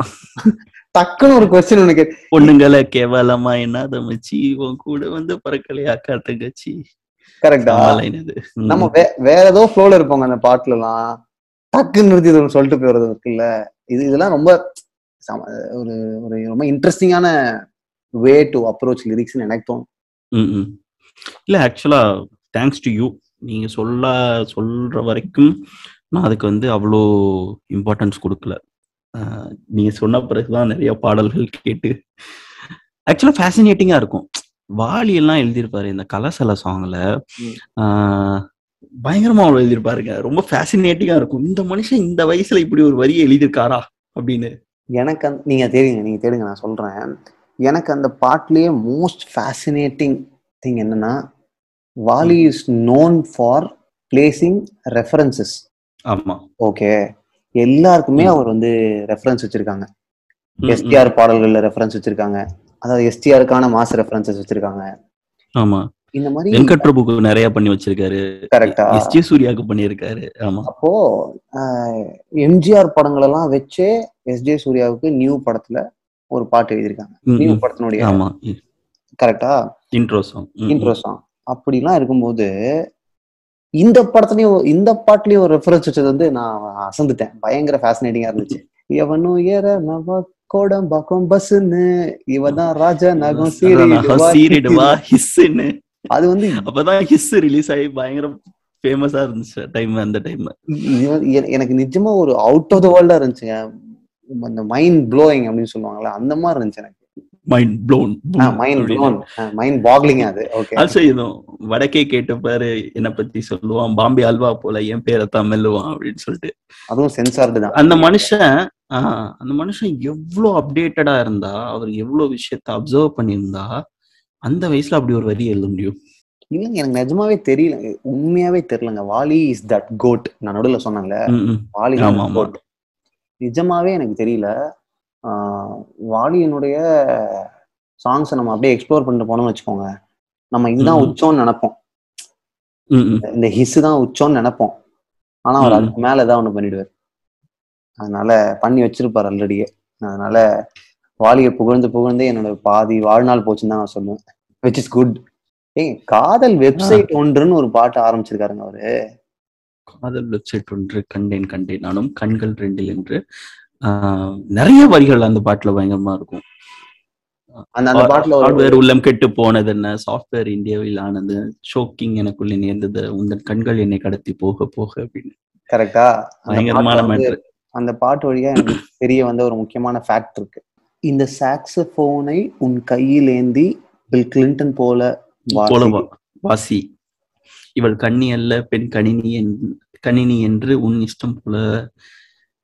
டக்குன்னு ஒரு கொஸ்டின் உனக்கு.
பொண்ணுங்களை கேவலமா என்ன தமச்சி உன் கூட வந்து பறக்கலையா அக்கா தங்கச்சி?
கரெக்டா. நம்ம வேற ஏதோ ஃப்ளோல இருப்போங்க அந்த பாட்டுல எல்லாம் டக்குன்னு நிறுத்தி சொல்லிட்டு போறது இருக்குல்ல. இது இதெல்லாம் ரொம்ப ஒரு ஒரு ரொம்ப இன்ட்ரெஸ்டிங்கான வே டு அப்ரோச் லிரிக்ஸ்னு எனக்கு தோணும்.
இல்ல ஆக்சுவலா தேங்க்ஸ் டு யூ நீங்க சொல்ல சொல்ற வரைக்கும் நான் அதுக்கு வந்து அவ்வளோ இம்பார்ட்டன்ஸ் கொடுக்கல. நீங்க சொன்ன பிறகுதான் நிறைய பாடல்கள் கேட்டு ஆக்சுவலா ஃபேசினேட்டிங்கா இருக்கும். வாலி எல்லாம் எழுதியிருப்பாரு இந்த கலசல சாங்ல. பயங்கரமா அவ்வளவு எழுதியிருப்பாருங்க. ரொம்ப ஃபேசினேட்டிங்கா இருக்கும். இந்த மனுஷன் இந்த வயசுல இப்படி ஒரு வரியை எழுதியிருக்காரா? அப்படின்னு.
எனக்கு அந்த நீங்க தேடுங்க நீங்க தேடுங்க நான் சொல்றேன். எனக்கு அந்த பாட்டுலயே மோஸ்ட் ஃபேசினேட்டிங் திங் என்னன்னா Vaali is known for placing references
ஆமா.
ஓகே எல்லாருக்குமே. அவர் வந்து ரெஃபரன்ஸ் வச்சிருக்காங்க. எஸ்டிஆர் பாடல்கள்ல ரெஃபரன்ஸ் வச்சிருக்காங்க. அதாவது எஸ்டிஆருக்கான மாஸ் ரெஃபரன்சஸ் வச்சிருக்காங்க.
ஆமா.
இந்த மாதிரி
வெங்கட் பிரபுக்கு நிறைய பண்ணி வச்சிருக்காரு.
கரெக்டா
எஸ் ஜே சூர்யாவுக்கு பண்ணியிருக்காரு. ஆமா.
அப்போ எம்ஜிஆர் படங்கள் எல்லாம் வச்சே எஸ் ஜே சூர்யாவுக்கு நியூ படத்துல ஒரு பாட்டு எழுதியிருக்காங்க. நியூ. படத்தினுடைய
ஆமா.
கரெக்டா
இன்ட்ரோ சாங்
இன்ட்ரோ சாங் அப்படிலாம் இருக்கும்போது இந்த படத்துலயும் இந்த பாட்டுலயும் ஒரு ரெஃபரன்ஸ் வச்சது வந்து நான் அசந்துட்டேன். பயங்கர ஃபேசினேட்டிங்கா இருந்துச்சு. எவனும் ஏற நவ கோடம்பாக்கம் பஸ்ன்னு இவதான் ராஜா நகம் சீரிடுவா
சீரிடுவா ஹிஸ்ன்னு.
அது வந்து
அப்பதான் ஹிஸ் ரிலீஸ் ஆகி பயங்கர ஃபேமஸா இருந்துச்சு டைம் அந்த டைம்
இது எனக்கு நிஜமா ஒரு அவுட் ஆஃப் த வேர்ல்டா இருந்துச்சுங்க அந்த மைண்ட் ப்ளோயிங் அப்படின்னு சொல்லுவாங்கல்ல அந்த மாதிரி இருந்துச்சு எனக்கு.
Mind blown
mind blown mind boggling அது. ஓகே
ஆல்சோ இதுவும் வடக்கே கேட்டு பாரு என்ன பத்தி சொல்லுவான் பாம்பே அல்வா போல என் பேரை தான் மெல்லுவான் அப்படின்னு சொல்லிட்டு.
அதுவும் சென்சார்டு தான்.
அந்த மனுஷன் அந்த மனுஷன் எவ்வளவு அப்டேட்டடா இருந்தா அவர் எவ்வளவு விஷயத்த அப்சர்வ் பண்ணியிருந்தா அந்த வயசுல அப்படி ஒரு வரி எழுத முடியும்?
இல்லைங்க எனக்கு நிஜமாவே தெரியல. உண்மையாவே தெரியலங்க. வாலி இஸ் தட் கோட் நான் நடுவில் சொன்னேன்ல. வாலி. கோட் நிஜமாவே எனக்கு தெரியல. வாலியினுடைய சாங்ஸை நம்ம அப்படியே எக்ஸ்ப்ளோர் பண்ணிட்டு போனோம்னு வச்சுக்கோங்க. நம்ம இதுதான்
ம்ம்.
உச்சம்னு நினைப்போம். இந்த ஹிஸ் தான் உச்சம்னு நினைப்போம். ஆனா அவர். அதுக்கு மேல ஏதாவது ஒண்ணு பண்ணிடுவார். அதனால பண்ணி வச்சிருப்பார் ஆல்ரெடியே அதனால வாலியை புகழ்ந்து புகழ்ந்து என்னோட பாதி வாழ்நாள் போச்சுன்னு தான் நான் சொல்லுவேன். விச் இஸ் குட் ஏங்க காதல் வெப்சைட் ஒன்றுன்னு ஒரு பாட்டு ஆரம்பிச்சிருக்காருங்க அவரு.
காதல் வெப்சைட் ஒன்று கண்டேன் கண்டேன். நானும் கண்கள் ரெண்டில் என்று நிறைய வரிகள் அந்த பாட்டுல பயங்கரமா இருக்கும்.
அந்த
ஹார்ட்வேர் உள்ளம் கெட்டு போனது என்ன? சாஃப்ட்வேர் இந்தியாவில் ஆனது ஷோக்கிங் எனக்குள்ளே நேர்ந்தது உந்தன் கண்கள் என்னை கடத்தி போக போக அப்படின்னு.
கரெக்டா
பயங்கரமான மேட்ரு
அந்த பாட்டு வழியா எனக்கு தெரிய வந்த ஒரு முக்கியமான ஃபேக்ட் இருக்கு. இந்த சாக்ஸபோனை உன் கையில் ஏந்தி பில் கிளின்டன் போல வாசி.
இவள் கண்ணி அல்ல பெண் கணினி என்- கணினி என்று உன் இஷ்டம் போல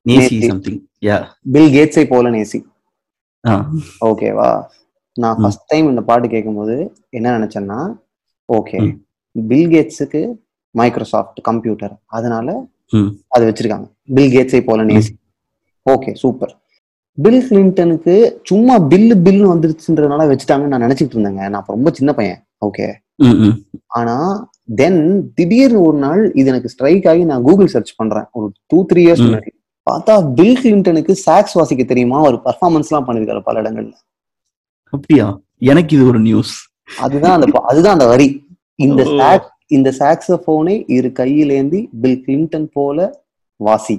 நேசி. சம்திங் யா
பில் கேட்ஸை போல நேசி. ஓகேவா நான். ஃபர்ஸ்ட் டைம் இந்த பாட்டு கேட்கும்போது என்ன நினைச்சேன்னா ஓகே. பில் கேட்ஸுக்கு மைக்ரோசாஃப்ட் கம்ப்யூட்டர் அதனால. அது வச்சிருக்காங்க. பில் கேட்ஸை போல நேசி. ஓகே சூப்பர் பில் கிளின்டனுக்கு சும்மா பில்லு பில்னு வந்துருச்சுன்றதுனால வச்சுட்டாங்கன்னு நான் நினைச்சிட்டு இருந்தேங்க. நான் அப்ப ரொம்ப சின்ன பையன். ஓகே ஆனா தென் திடீர்னு ஒரு நாள் இது எனக்கு ஸ்ட்ரைக் ஆகி நான் கூகுள் சர்ச் பண்றேன். ஒரு டூ த்ரீ இயர்ஸ். முன்னாடி. பார்த்தா பில் கிளின்டனுக்கு சாக்ஸ் வாசிக்க தெரியுமா? ஒரு பர்ஃபார்மன்ஸ் எல்லாம் பண்ணிருக்காரு பல இடங்கள்ல.
அப்படியா? எனக்கு இது ஒரு நியூஸ்
அதுதான் அந்த அதுதான் அந்த வரி. இந்த
ஓ.
சாக் இந்த சாக்ஸபோனை இரு கையிலேந்தி பில் கிளின்டன் போல வாசி.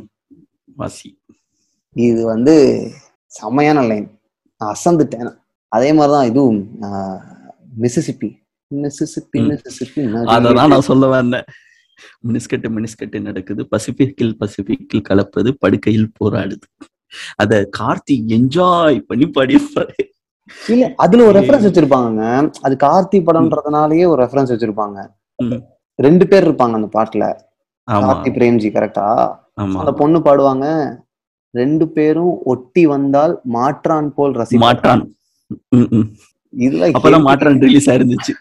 வாசி.
இது வந்து செமையான லைன் நான் அசந்துட்டேன். அதே மாதிரிதான் இதுவும் மிசிசிப்பி மிசிசிப்பி. மிசிசிப்பி
அததான் நான் சொல்ல வந்தேன். மினிஸ்கட்டு மினிஸ்கட்டு நடக்குது. பசிபிக்கில் பசிபிக்கில் கலப்பது படுக்கையில் போராடுது. அத கார்த்தி என்ஜாய் பண்ணி பாடியிருப்பாரு
இல்ல அதுல ஒரு ரெஃபரன்ஸ் வச்சிருப்பாங்க அது கார்த்தி படம்ன்றதுனாலயே ஒரு ரெஃபரன்ஸ் வச்சிருப்பாங்க. ரெண்டு பேர் இருப்பாங்க அந்த பாட்டுல. கார்த்தி பிரேம்ஜி கரெக்டா அந்த பொண்ணு பாடுவாங்க. ரெண்டு பேரும் ஒட்டி வந்தால் மாற்றான் போல் ரசி
மாற்றான்.
இதெல்லாம்
அப்பதான் மாற்றான் ரிலீஸ் ஆயிருந்துச்சு.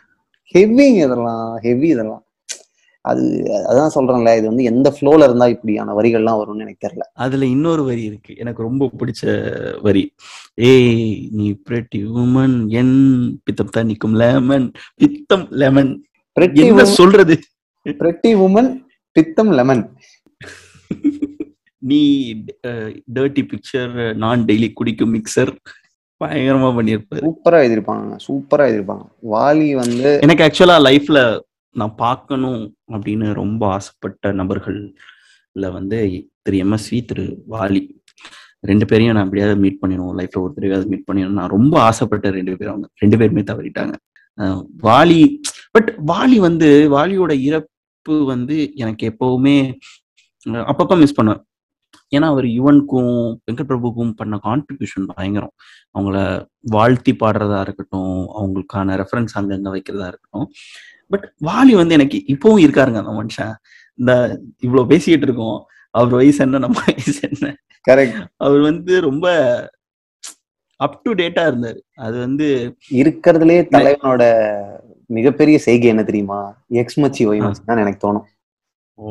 ஹெவிங்க இதெல்லாம் ஹெவி இதெல்லாம். அது அதான் சொல்றேன்ல இது வந்து எந்த ஃப்ளோல இருந்தா இப்படியான வரிகள்லாம் வரும்னு எனக்கு தெரியல.
அதுல இன்னொரு வரி இருக்கு. எனக்கு ரொம்ப பிடிச்ச வரி. ஏய் நீ பிரெட்டி உமன் என் பித்தம் தான் நிக்கும் லெமன் பித்தம் லெமன்
பிரெட்டி
என்ன சொல்றது?
பிரெட்டி உமன் பித்தம் லெமன்
நீ டர்ட்டி பிக்சர் நான் டெய்லி குடிக்கும் மிக்சர் பயங்கரமா பண்ணியிருப்பாரு.
சூப்பரா எழுதிருப்பாங்க சூப்பரா எழுதிருப்பாங்க வாலி வந்து
எனக்கு ஆக்சுவலா லைஃப்ல நான் பார்க்கணும் அப்படின்னு ரொம்ப ஆசைப்பட்ட நபர்கள்ல வந்து திரு எம்எஸ்வி திரு வாலி. ரெண்டு பேரையும் நான் எப்படியாவது மீட் பண்ணிடணும் லைஃப்ல ஒரு தடவையாவது மீட் பண்ணிடணும் நான் ரொம்ப ஆசைப்பட்ட ரெண்டு பேரும் அவங்க ரெண்டு பேருமே தவறிட்டாங்க. வாலி பட் வாலி வந்து வாலியோட இறப்பு வந்து எனக்கு எப்பவுமே அப்பப்ப மிஸ் பண்ணுவேன். ஏன்னா அவர் யுவனுக்கும் வெங்கட் பிரபுக்கும் பண்ண கான்ட்ரிபியூஷன் பயங்கரம். அவங்கள வாழ்த்தி பாடுறதா இருக்கட்டும் அவங்களுக்கான ரெஃபரன்ஸ் அங்கங்க வைக்கிறதா இருக்கட்டும். பட் வாலி வந்து எனக்கு இப்பவும் இருக்காருங்க அந்த மனுஷன். இந்த இவ்வளவு பேசிக்கிட்டு இருக்கோம். அவர் வயசு என்ன நம்ம வயசு என்ன?
கரெக்ட்
அவர் வந்து ரொம்ப அப் டு டேட்டா இருந்தாரு. அது வந்து
இருக்கிறதுலே தலைவனோட மிகப்பெரிய செய்கை என்ன தெரியுமா? எக்ஸ் மச்சி ஒய் மச்சி தான் எனக்கு தோணும்.
ஓ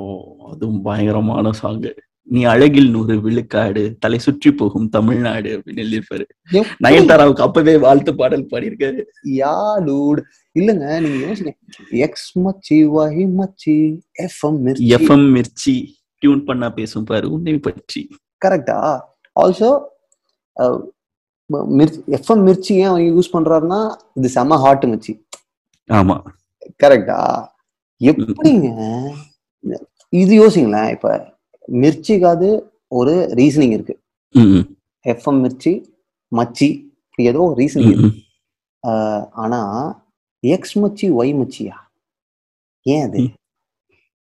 அதுவும் பயங்கரமான சாங்கு நீ அழகில் நூறு விழுக்காடு தலை சுற்றி போகும் தமிழ்நாடு அப்படின்னு எழுதியிருப்பாரு. நயன்தாராவுக்கு அப்பவே வாழ்த்து பாடல் பாடியிருக்காரு.
யா டூட் இல்லங்க நீங்க யோசிங்க எக்ஸ் மச்சி ஒய் மச்சி எஃப்எம்
எஃப்எம் மிர்ச்சி. டியூன் பண்ணா பேசும் பாரு உன்னை பற்றி.
கரெக்டா ஆல்சோ எஃப்எம் மிர்ச்சி ஏன் அவங்க யூஸ் பண்றாருன்னா இது செம ஹாட் மிர்ச்சி.
ஆமா.
கரெக்டா எப்படிங்க? இது யோசிங்களேன் இப்ப மிர்ச்சிக்காவது ஒரு ரீசனிங் இருக்கு. எஃப்எம் மிர்ச்சி மச்சி இப்படி ஏதோ ரீசனிங் இருக்கு. ஆனா எக்ஸ் மச்சி ஒய் மச்சியா? ஏன் அது.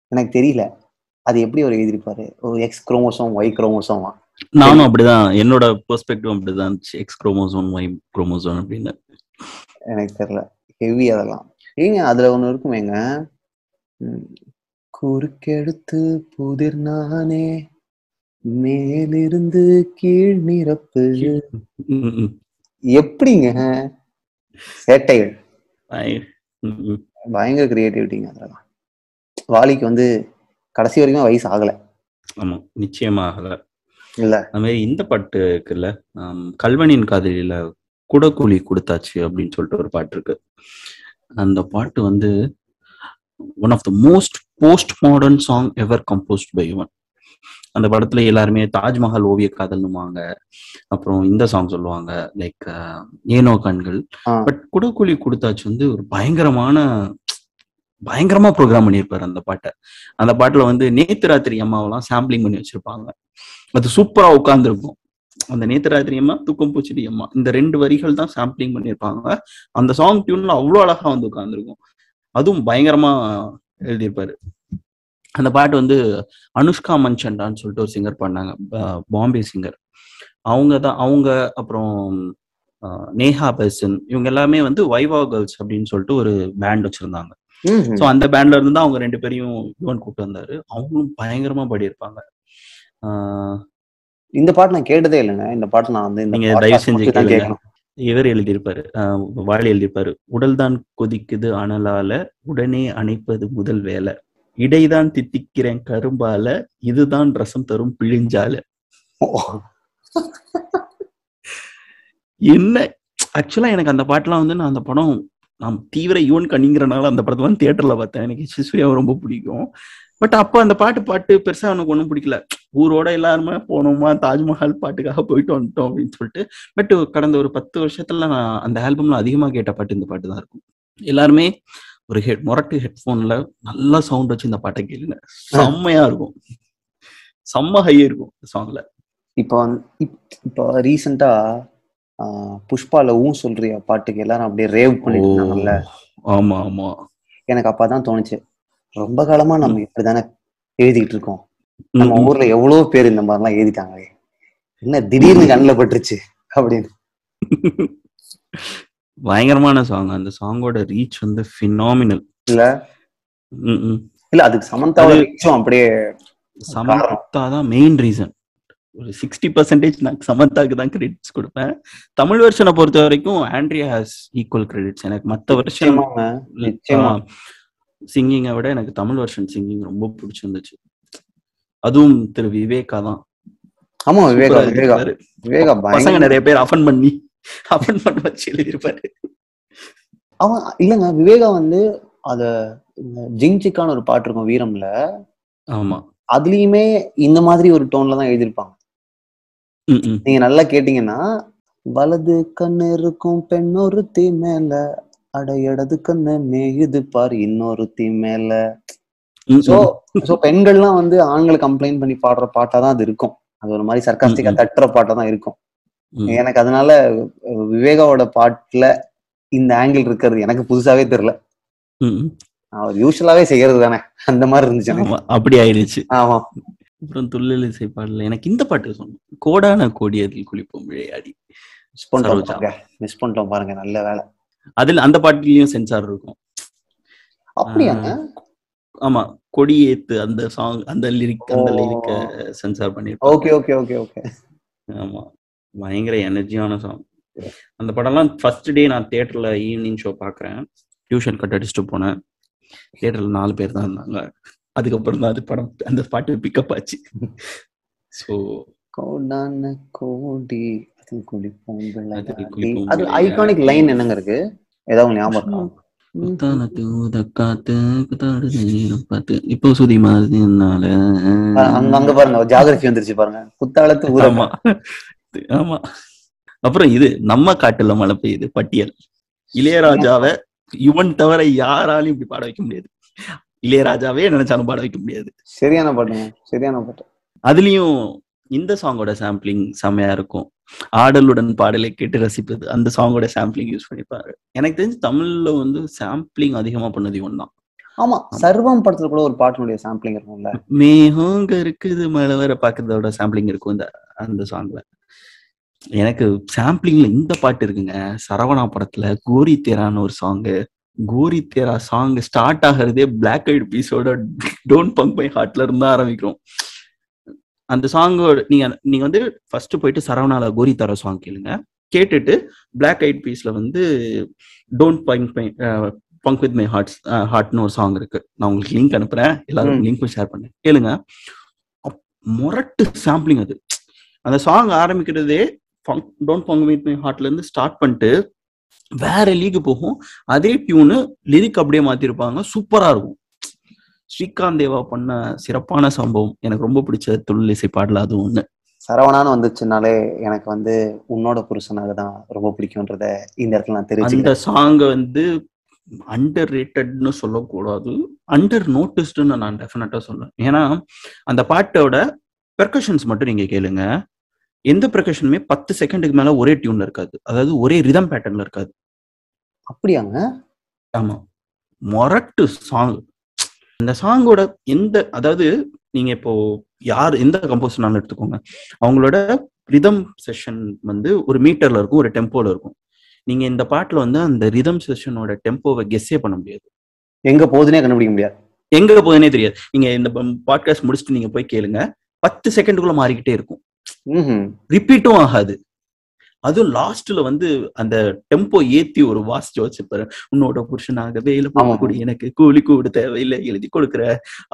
எனக்கு தெரியல. அது எப்படி அவர் எழுதியிருப்பாரு? ஒரு எக்ஸ் குரோமோசோம் ஒய் குரோமோசோமா
நானும் அப்படிதான். என்னோட பெர்ஸ்பெக்டிவ் அப்படிதான் இருந்துச்சு. எக்ஸ் குரோமோசோன் ஒய் குரோமோசோன் அப்படின்னு.
எனக்கு தெரியல. ஹெவி அதெல்லாம். ஏங்க அதுல ஒண்ணு இருக்குமேங்க. குறுக்கெடுத்து புதிர் நானே மேலிருந்து கீழ் நிரப்பு. எப்படிங்க? சேட்டைகள். பயங்கர கிரியேட்டிவிட்டிங்க அதெல்லாம். வாலிக்கு வந்து கடைசி வரைக்கும் வயசு ஆகல.
ஆமா நிச்சயமாக
இல்ல.
அது மாதிரி இந்த பாட்டு இருக்குல்ல கல்வனின் காதலியில குடக்கூலி கொடுத்தாச்சு அப்படின்னு சொல்லிட்டு ஒரு பாட்டு இருக்கு. அந்த பாட்டு வந்து one of the most post modern song ever composed by Yuvan அந்த படத்துல எல்லாருமே தாஜ்மஹால் ஓவிய காதல்னுவாங்க. அப்புறம் இந்த சாங் சொல்லுவாங்க. லைக் ஏனோ கண்கள். பட் குடக்கூலி கொடுத்தாச்சு வந்து ஒரு பயங்கரமான பயங்கரமா ப்ரோக்ராம் பண்ணியிருப்பாரு அந்த பாட்டை. அந்த பாட்டுல வந்து நேத்து ராத்திரி அம்மாவெல்லாம் சாம்பிளிங் பண்ணி வச்சிருப்பாங்க. அது சூப்பரா உட்கார்ந்துருக்கும். அந்த நேத்து ராத்திரி அம்மா தூக்கம் பூச்சிடி அம்மா. இந்த ரெண்டு வரிகள் தான் சாம்பிளிங் பண்ணியிருப்பாங்க. அந்த சாங் டியூன்ல அவ்வளோ அழகா வந்து உட்கார்ந்துருக்கும். அதுவும் பயங்கரமா எழுதியிருப்பாரு. அந்த பாட்டு வந்து அனுஷ்கா மன்சண்டான்னு சொல்லிட்டு ஒரு சிங்கர் பண்ணாங்க பாம்பே சிங்கர் அவங்க தான் அவங்க அப்புறம் நேஹா பெசன் இவங்க எல்லாமே வந்து வைவா கேர்ள்ஸ் அப்படின்னு சொல்லிட்டு ஒரு பேண்ட் வச்சிருந்தாங்க. ஸோ அந்த பேண்ட்ல இருந்து தான் அவங்க ரெண்டு பேரையும் யுவன் கூப்பிட்டு வந்தாரு. அவங்களும் பயங்கரமா பாடியிருப்பாங்க. ஆஹ்,
இந்த பாட்டு நான் கேட்டதே இல்லைங்க இந்த பாட்டு நான் வந்து
நீங்க தயவு செஞ்சு.
கேட்கணும்.
இவர் எழுதியிருப்பாரு. வாலி எழுதியிருப்பாரு. உடல் தான் கொதிக்குது அனலால உடனே அணைப்பது முதல் வேலை. இடைதான் தித்திக்கிறேன் கரும்பால இதுதான் ரசம் தரும் பிழிஞ்சால. என்ன? ஆக்சுவலா எனக்கு அந்த பாட்டுலாம் வந்து நான் அந்த படம் நான் தீவிர யுவன் கண்ணிங்கிறனால அந்த படத்தெல்லாம் தியேட்டர்ல பார்த்தேன். எனக்கு சிசுயாவை ரொம்ப பிடிக்கும். பட் அப்போ அந்த பாட்டு பாட்டு பெருசா எனக்கு ஒன்றும் பிடிக்கல. ஊரோட எல்லாருமே போனோமா தாஜ்மஹால் பாட்டுக்காக போயிட்டு வந்துட்டோம் அப்படின்னு சொல்லிட்டு. பட் கடந்த ஒரு பத்து வருஷத்துல நான் அந்த ஆல்பம்ல அதிகமா கேட்ட பாட்டு இந்த பாட்டு தான் இருக்கும். எல்லாருமே ஒரு ஹெட் மொரட்டு ஹெட்ஃபோன்ல நல்ல சவுண்ட் வச்சு இந்த பாட்டை கேளுங்க. செம்மையா இருக்கும். செம்ம ஹை இருக்கும் சாங்ல
இப்போ இப்போ ரீசெண்டா புஷ்பால ஊ சொல்றியா பாட்டுக்கு எல்லாரும் அப்படியே ரேவ் பண்ணிட்டு
ஆமா ஆமா.
எனக்கு அப்பதான் தோணுச்சு. ரொம்ப காலமா நம்ம இப்படிதானே எழுதிட்டு இருக்கோம். நம்ம. ஊர்ல எவ்வளவு பேர் இந்த மாதிரிலாம் எழுதிட்டாங்களே. என்ன திடீர்னு கண்ணில் பட்டுருச்சு அப்படின்னு.
பயங்கரமான சாங் அந்த சாங்கோட ரீச் வந்து ஃபினாமினல்
இல்ல. இல்ல அதுக்கு சமந்தாவோட reach-உம் அப்படியே
சமந்தா தான் மெயின் ரீசன் ஒரு சிக்ஸ்டி பர்சன்டேஜ் நான் சமந்தாக்கு தான் கிரெடிட்ஸ் கொடுப்பேன். தமிழ் வெர்ஷனை பொறுத்த வரைக்கும் ஆண்ட்ரியா ஹாஸ் ஈக்குவல் கிரெடிட்ஸ் எனக்கு
நிச்சயமாங்க. நிச்சயமா.
சிங்கிங்கை விட எனக்கு தமிழ் வெர்ஷன் சிங்கிங் ரொம்ப பிடிச்சிருந்துச்சு. அதுவும் திரு விவேகா தான்.
ஆமா விவேகா விவேகா. விவேகா
பசங்க நிறைய பேர் அஃபன் பண்ணி அஃபன் பண்ண வச்சு எழுதியிருப்பாரு.
அவன் இல்லங்க விவேகா வந்து அத இந்த ஜிங்சிக்கான ஒரு பாட்டு இருக்கும் வீரம்ல.
ஆமா.
அதுலயுமே இந்த மாதிரி ஒரு டோன்ல தான் எழுதியிருப்பாங்க. நீங்க நல்லா கேட்டீங்கன்னா வலது கண்ணு இருக்கும் பெண்ணொருத்தி மேல அட இடது கண்ணு மேயுது பாரு இன்னொருத்தி மேல. சோ. சோ பெண்கள்லாம் வந்து ஆண்களை கம்ப்ளைண்ட் பண்ணி பாடுற பாட்டா தான் அது இருக்கும். அது ஒரு மாதிரி சர்க்காஸ்டிக்கா. தட்டுற பாட்டா தான் இருக்கும். எனக்கு அதனால விவேகாவோட பாட்டுல இந்த ஆங்கிள் இருக்கிறது எனக்கு புதுசாவே தெரியல. அவர் யூஸ்வலாவே செய்யறது தானே. அந்த மாதிரி இருந்துச்சு
அப்படி ஆயிடுச்சு.
ஆமா.
அப்புறம் துள்ளல் இசை பாடல. எனக்கு இந்த பாட்டு சொன்னோம் கோடான கோடியதில் குளிப்போம் விளையாடி.
மிஸ் பண்ணிட்டோம் மிஸ் பண்ணிட்டோம் பாருங்க. நல்ல வேலை.
அதுல அந்த பாட்டுலயும் சென்சார் இருக்கும். ஆமா கொடியேத்து அந்த சாங் அந்த லிரிக் அந்த. லிரிக்க சென்சார் பண்ணிருப்பாங்க.
Okay okay okay okay.
ஆமா பயங்கர எனர்ஜியான சாங் அந்த படம்லாம் ஃபர்ஸ்ட் டே நான் தியேட்டர்ல ஈவினிங் ஷோ பாக்குறேன். டியூஷன் கட் அடிச்சுட்டு போனேன். தியேட்டர்ல நாலு பேர் தான் இருந்தாங்க. அதுக்கப்புறம் தான் அது படம் அந்த பாட்டு பிக்கப் ஆச்சு. ஸோ
கோடான கோடி. அதில் குளிப்போம் அது. ஐகானிக் லைன் என்னங்க இருக்கு ஏதாவது ஞாபகம்
குத்தாலத்து குத்தாடு பார்த்து. இப்போ சுதி மாதிரினால
அங்க பாருங்க ஜாகிரபி வந்துருச்சு பாருங்க. குத்தாலத்து ஊர
ஆமா. அப்புறம் இது நம்ம காட்டுல மழை பெய்யுது பட்டியல். இளையராஜாவை யுவன் தவிர யாராலையும் இப்படி பாட வைக்க முடியாது. இளையராஜாவே நினைச்சாலும் பாட வைக்க முடியாது.
சரியான பாட்டுங்க சரியான பாட்டு.
அதுலயும் இந்த சாங்கோட சாம்பிளிங் செம்மையா இருக்கும். ஆடலுடன் பாடலை கேட்டு ரசிப்பது அந்த சாங்கோட சாம்பிளிங் யூஸ் பண்ணிப்பாரு எனக்கு தெரிஞ்சு தமிழ்ல வந்து சாம்பிளிங் அதிகமா பண்ணது இவன் தான்
ஆமா சர்வம் படத்துல கூட ஒரு பாட்டினுடைய சாம்பிளிங் இருக்கும்ல.
மேகங்க இருக்குது மழை வர பாக்குறதோட சாம்பிளிங் இருக்கும் இந்த அந்த சாங்ல எனக்கு சாம்பிளிங்ல இந்த பாட்டு இருக்குங்க. சரவணா படத்துல கோரி தேரான்னு ஒரு song Gori Tera song start ஆகிறதே black ஐட் பீஸோட டோன்ட் பங்க் பை ஹார்ட்ல இருந்து தான் ஆரம்பிக்கும். அந்த சாங்கோட நீங்க நீங்க வந்து ஃபர்ஸ்ட் போயிட்டு சரவணால கோரி தேரா சாங் கேளுங்க. கேட்டுட்டு பிளாக் ஐட் பீஸ்ல வந்து don't punk punk with my hearts ஹார்ட்னு ஒரு சாங் இருக்கு. நான் உங்களுக்கு லிங்க் அனுப்புறேன். எல்லாரும். லிங்க்கும் ஷேர் பண்ணேன் கேளுங்க. முரட்டு சாம்பிளிங் அது. அந்த சாங் ஆரம்பிக்கிறதே டோன்ட் பங்க் வித் மை ஹார்ட்ல இருந்து ஸ்டார்ட் பண்ணிட்டு வேற லீக் போகும். அதே டியூனு லிரிக் அப்படியே மாத்திருப்பாங்க. சூப்பரா இருக்கும். ஸ்ரீகாந்த் தேவா பண்ண சிறப்பான சம்பவம் எனக்கு ரொம்ப பிடிச்ச தொழில் இசை பாடல அது ஒண்ணு.
சரவணான்னு வந்துச்சுனாலே எனக்கு வந்து உன்னோட புருஷனாக தான் ரொம்ப பிடிக்கும்ன்றத இந்த இடத்துல நான்
அந்த
தெரிஞ்சுக்கிறேன்
சாங் வந்து அண்டர் ரேட்டட்னு சொல்லக்கூடாது. அண்டர் நோட்டிஸ்டுன்னு நான் டெஃபினட்டா சொல்லுவேன் ஏன்னா அந்த பாட்டோட பெர்கஷன்ஸ் மட்டும் நீங்க கேளுங்க. எந்த பெர்கஷனுமே பத்து செகண்டுக்கு மேல ஒரே டியூன்ல இருக்காது. அதாவது ஒரே ரிதம் பேட்டர்ன்ல இருக்காது.
அப்படியாங்க?
ஆமா. மொரட்டு சாங் இந்த சாங்கோட எந்த அதாவது நீங்க இப்போ யார் எந்த கம்போசர்னாலும் எடுத்துக்கோங்க. அவங்களோட ரிதம் செஷன் வந்து ஒரு மீட்டர்ல இருக்கும் ஒரு டெம்போல இருக்கும். நீங்க இந்த பாட்டுல வந்து அந்த ரிதம் செஷனோட டெம்போவை கெஸ்ஸே பண்ண முடியாது.
எங்க போகுதுன்னே கண்டுபிடிக்க முடியாது.
எங்க போகுதுனே தெரியாது. நீங்க இந்த பாட்காஸ்ட் முடிச்சுட்டு நீங்க போய் கேளுங்க. பத்து செகண்டுக்குள்ள மாறிக்கிட்டே இருக்கும். ரிப்பீட்டும் ஆகாது. அதுவும் லாஸ்ட்ல வந்து அந்த டெம்போ ஏத்தி ஒரு வாசிச்சு வச்சுப்பாரு உன்னோட புருஷனாக வேலை
ஆமா.
கூடி எனக்கு கூலி கூடு தேவையில்லை எழுதி கொடுக்குற.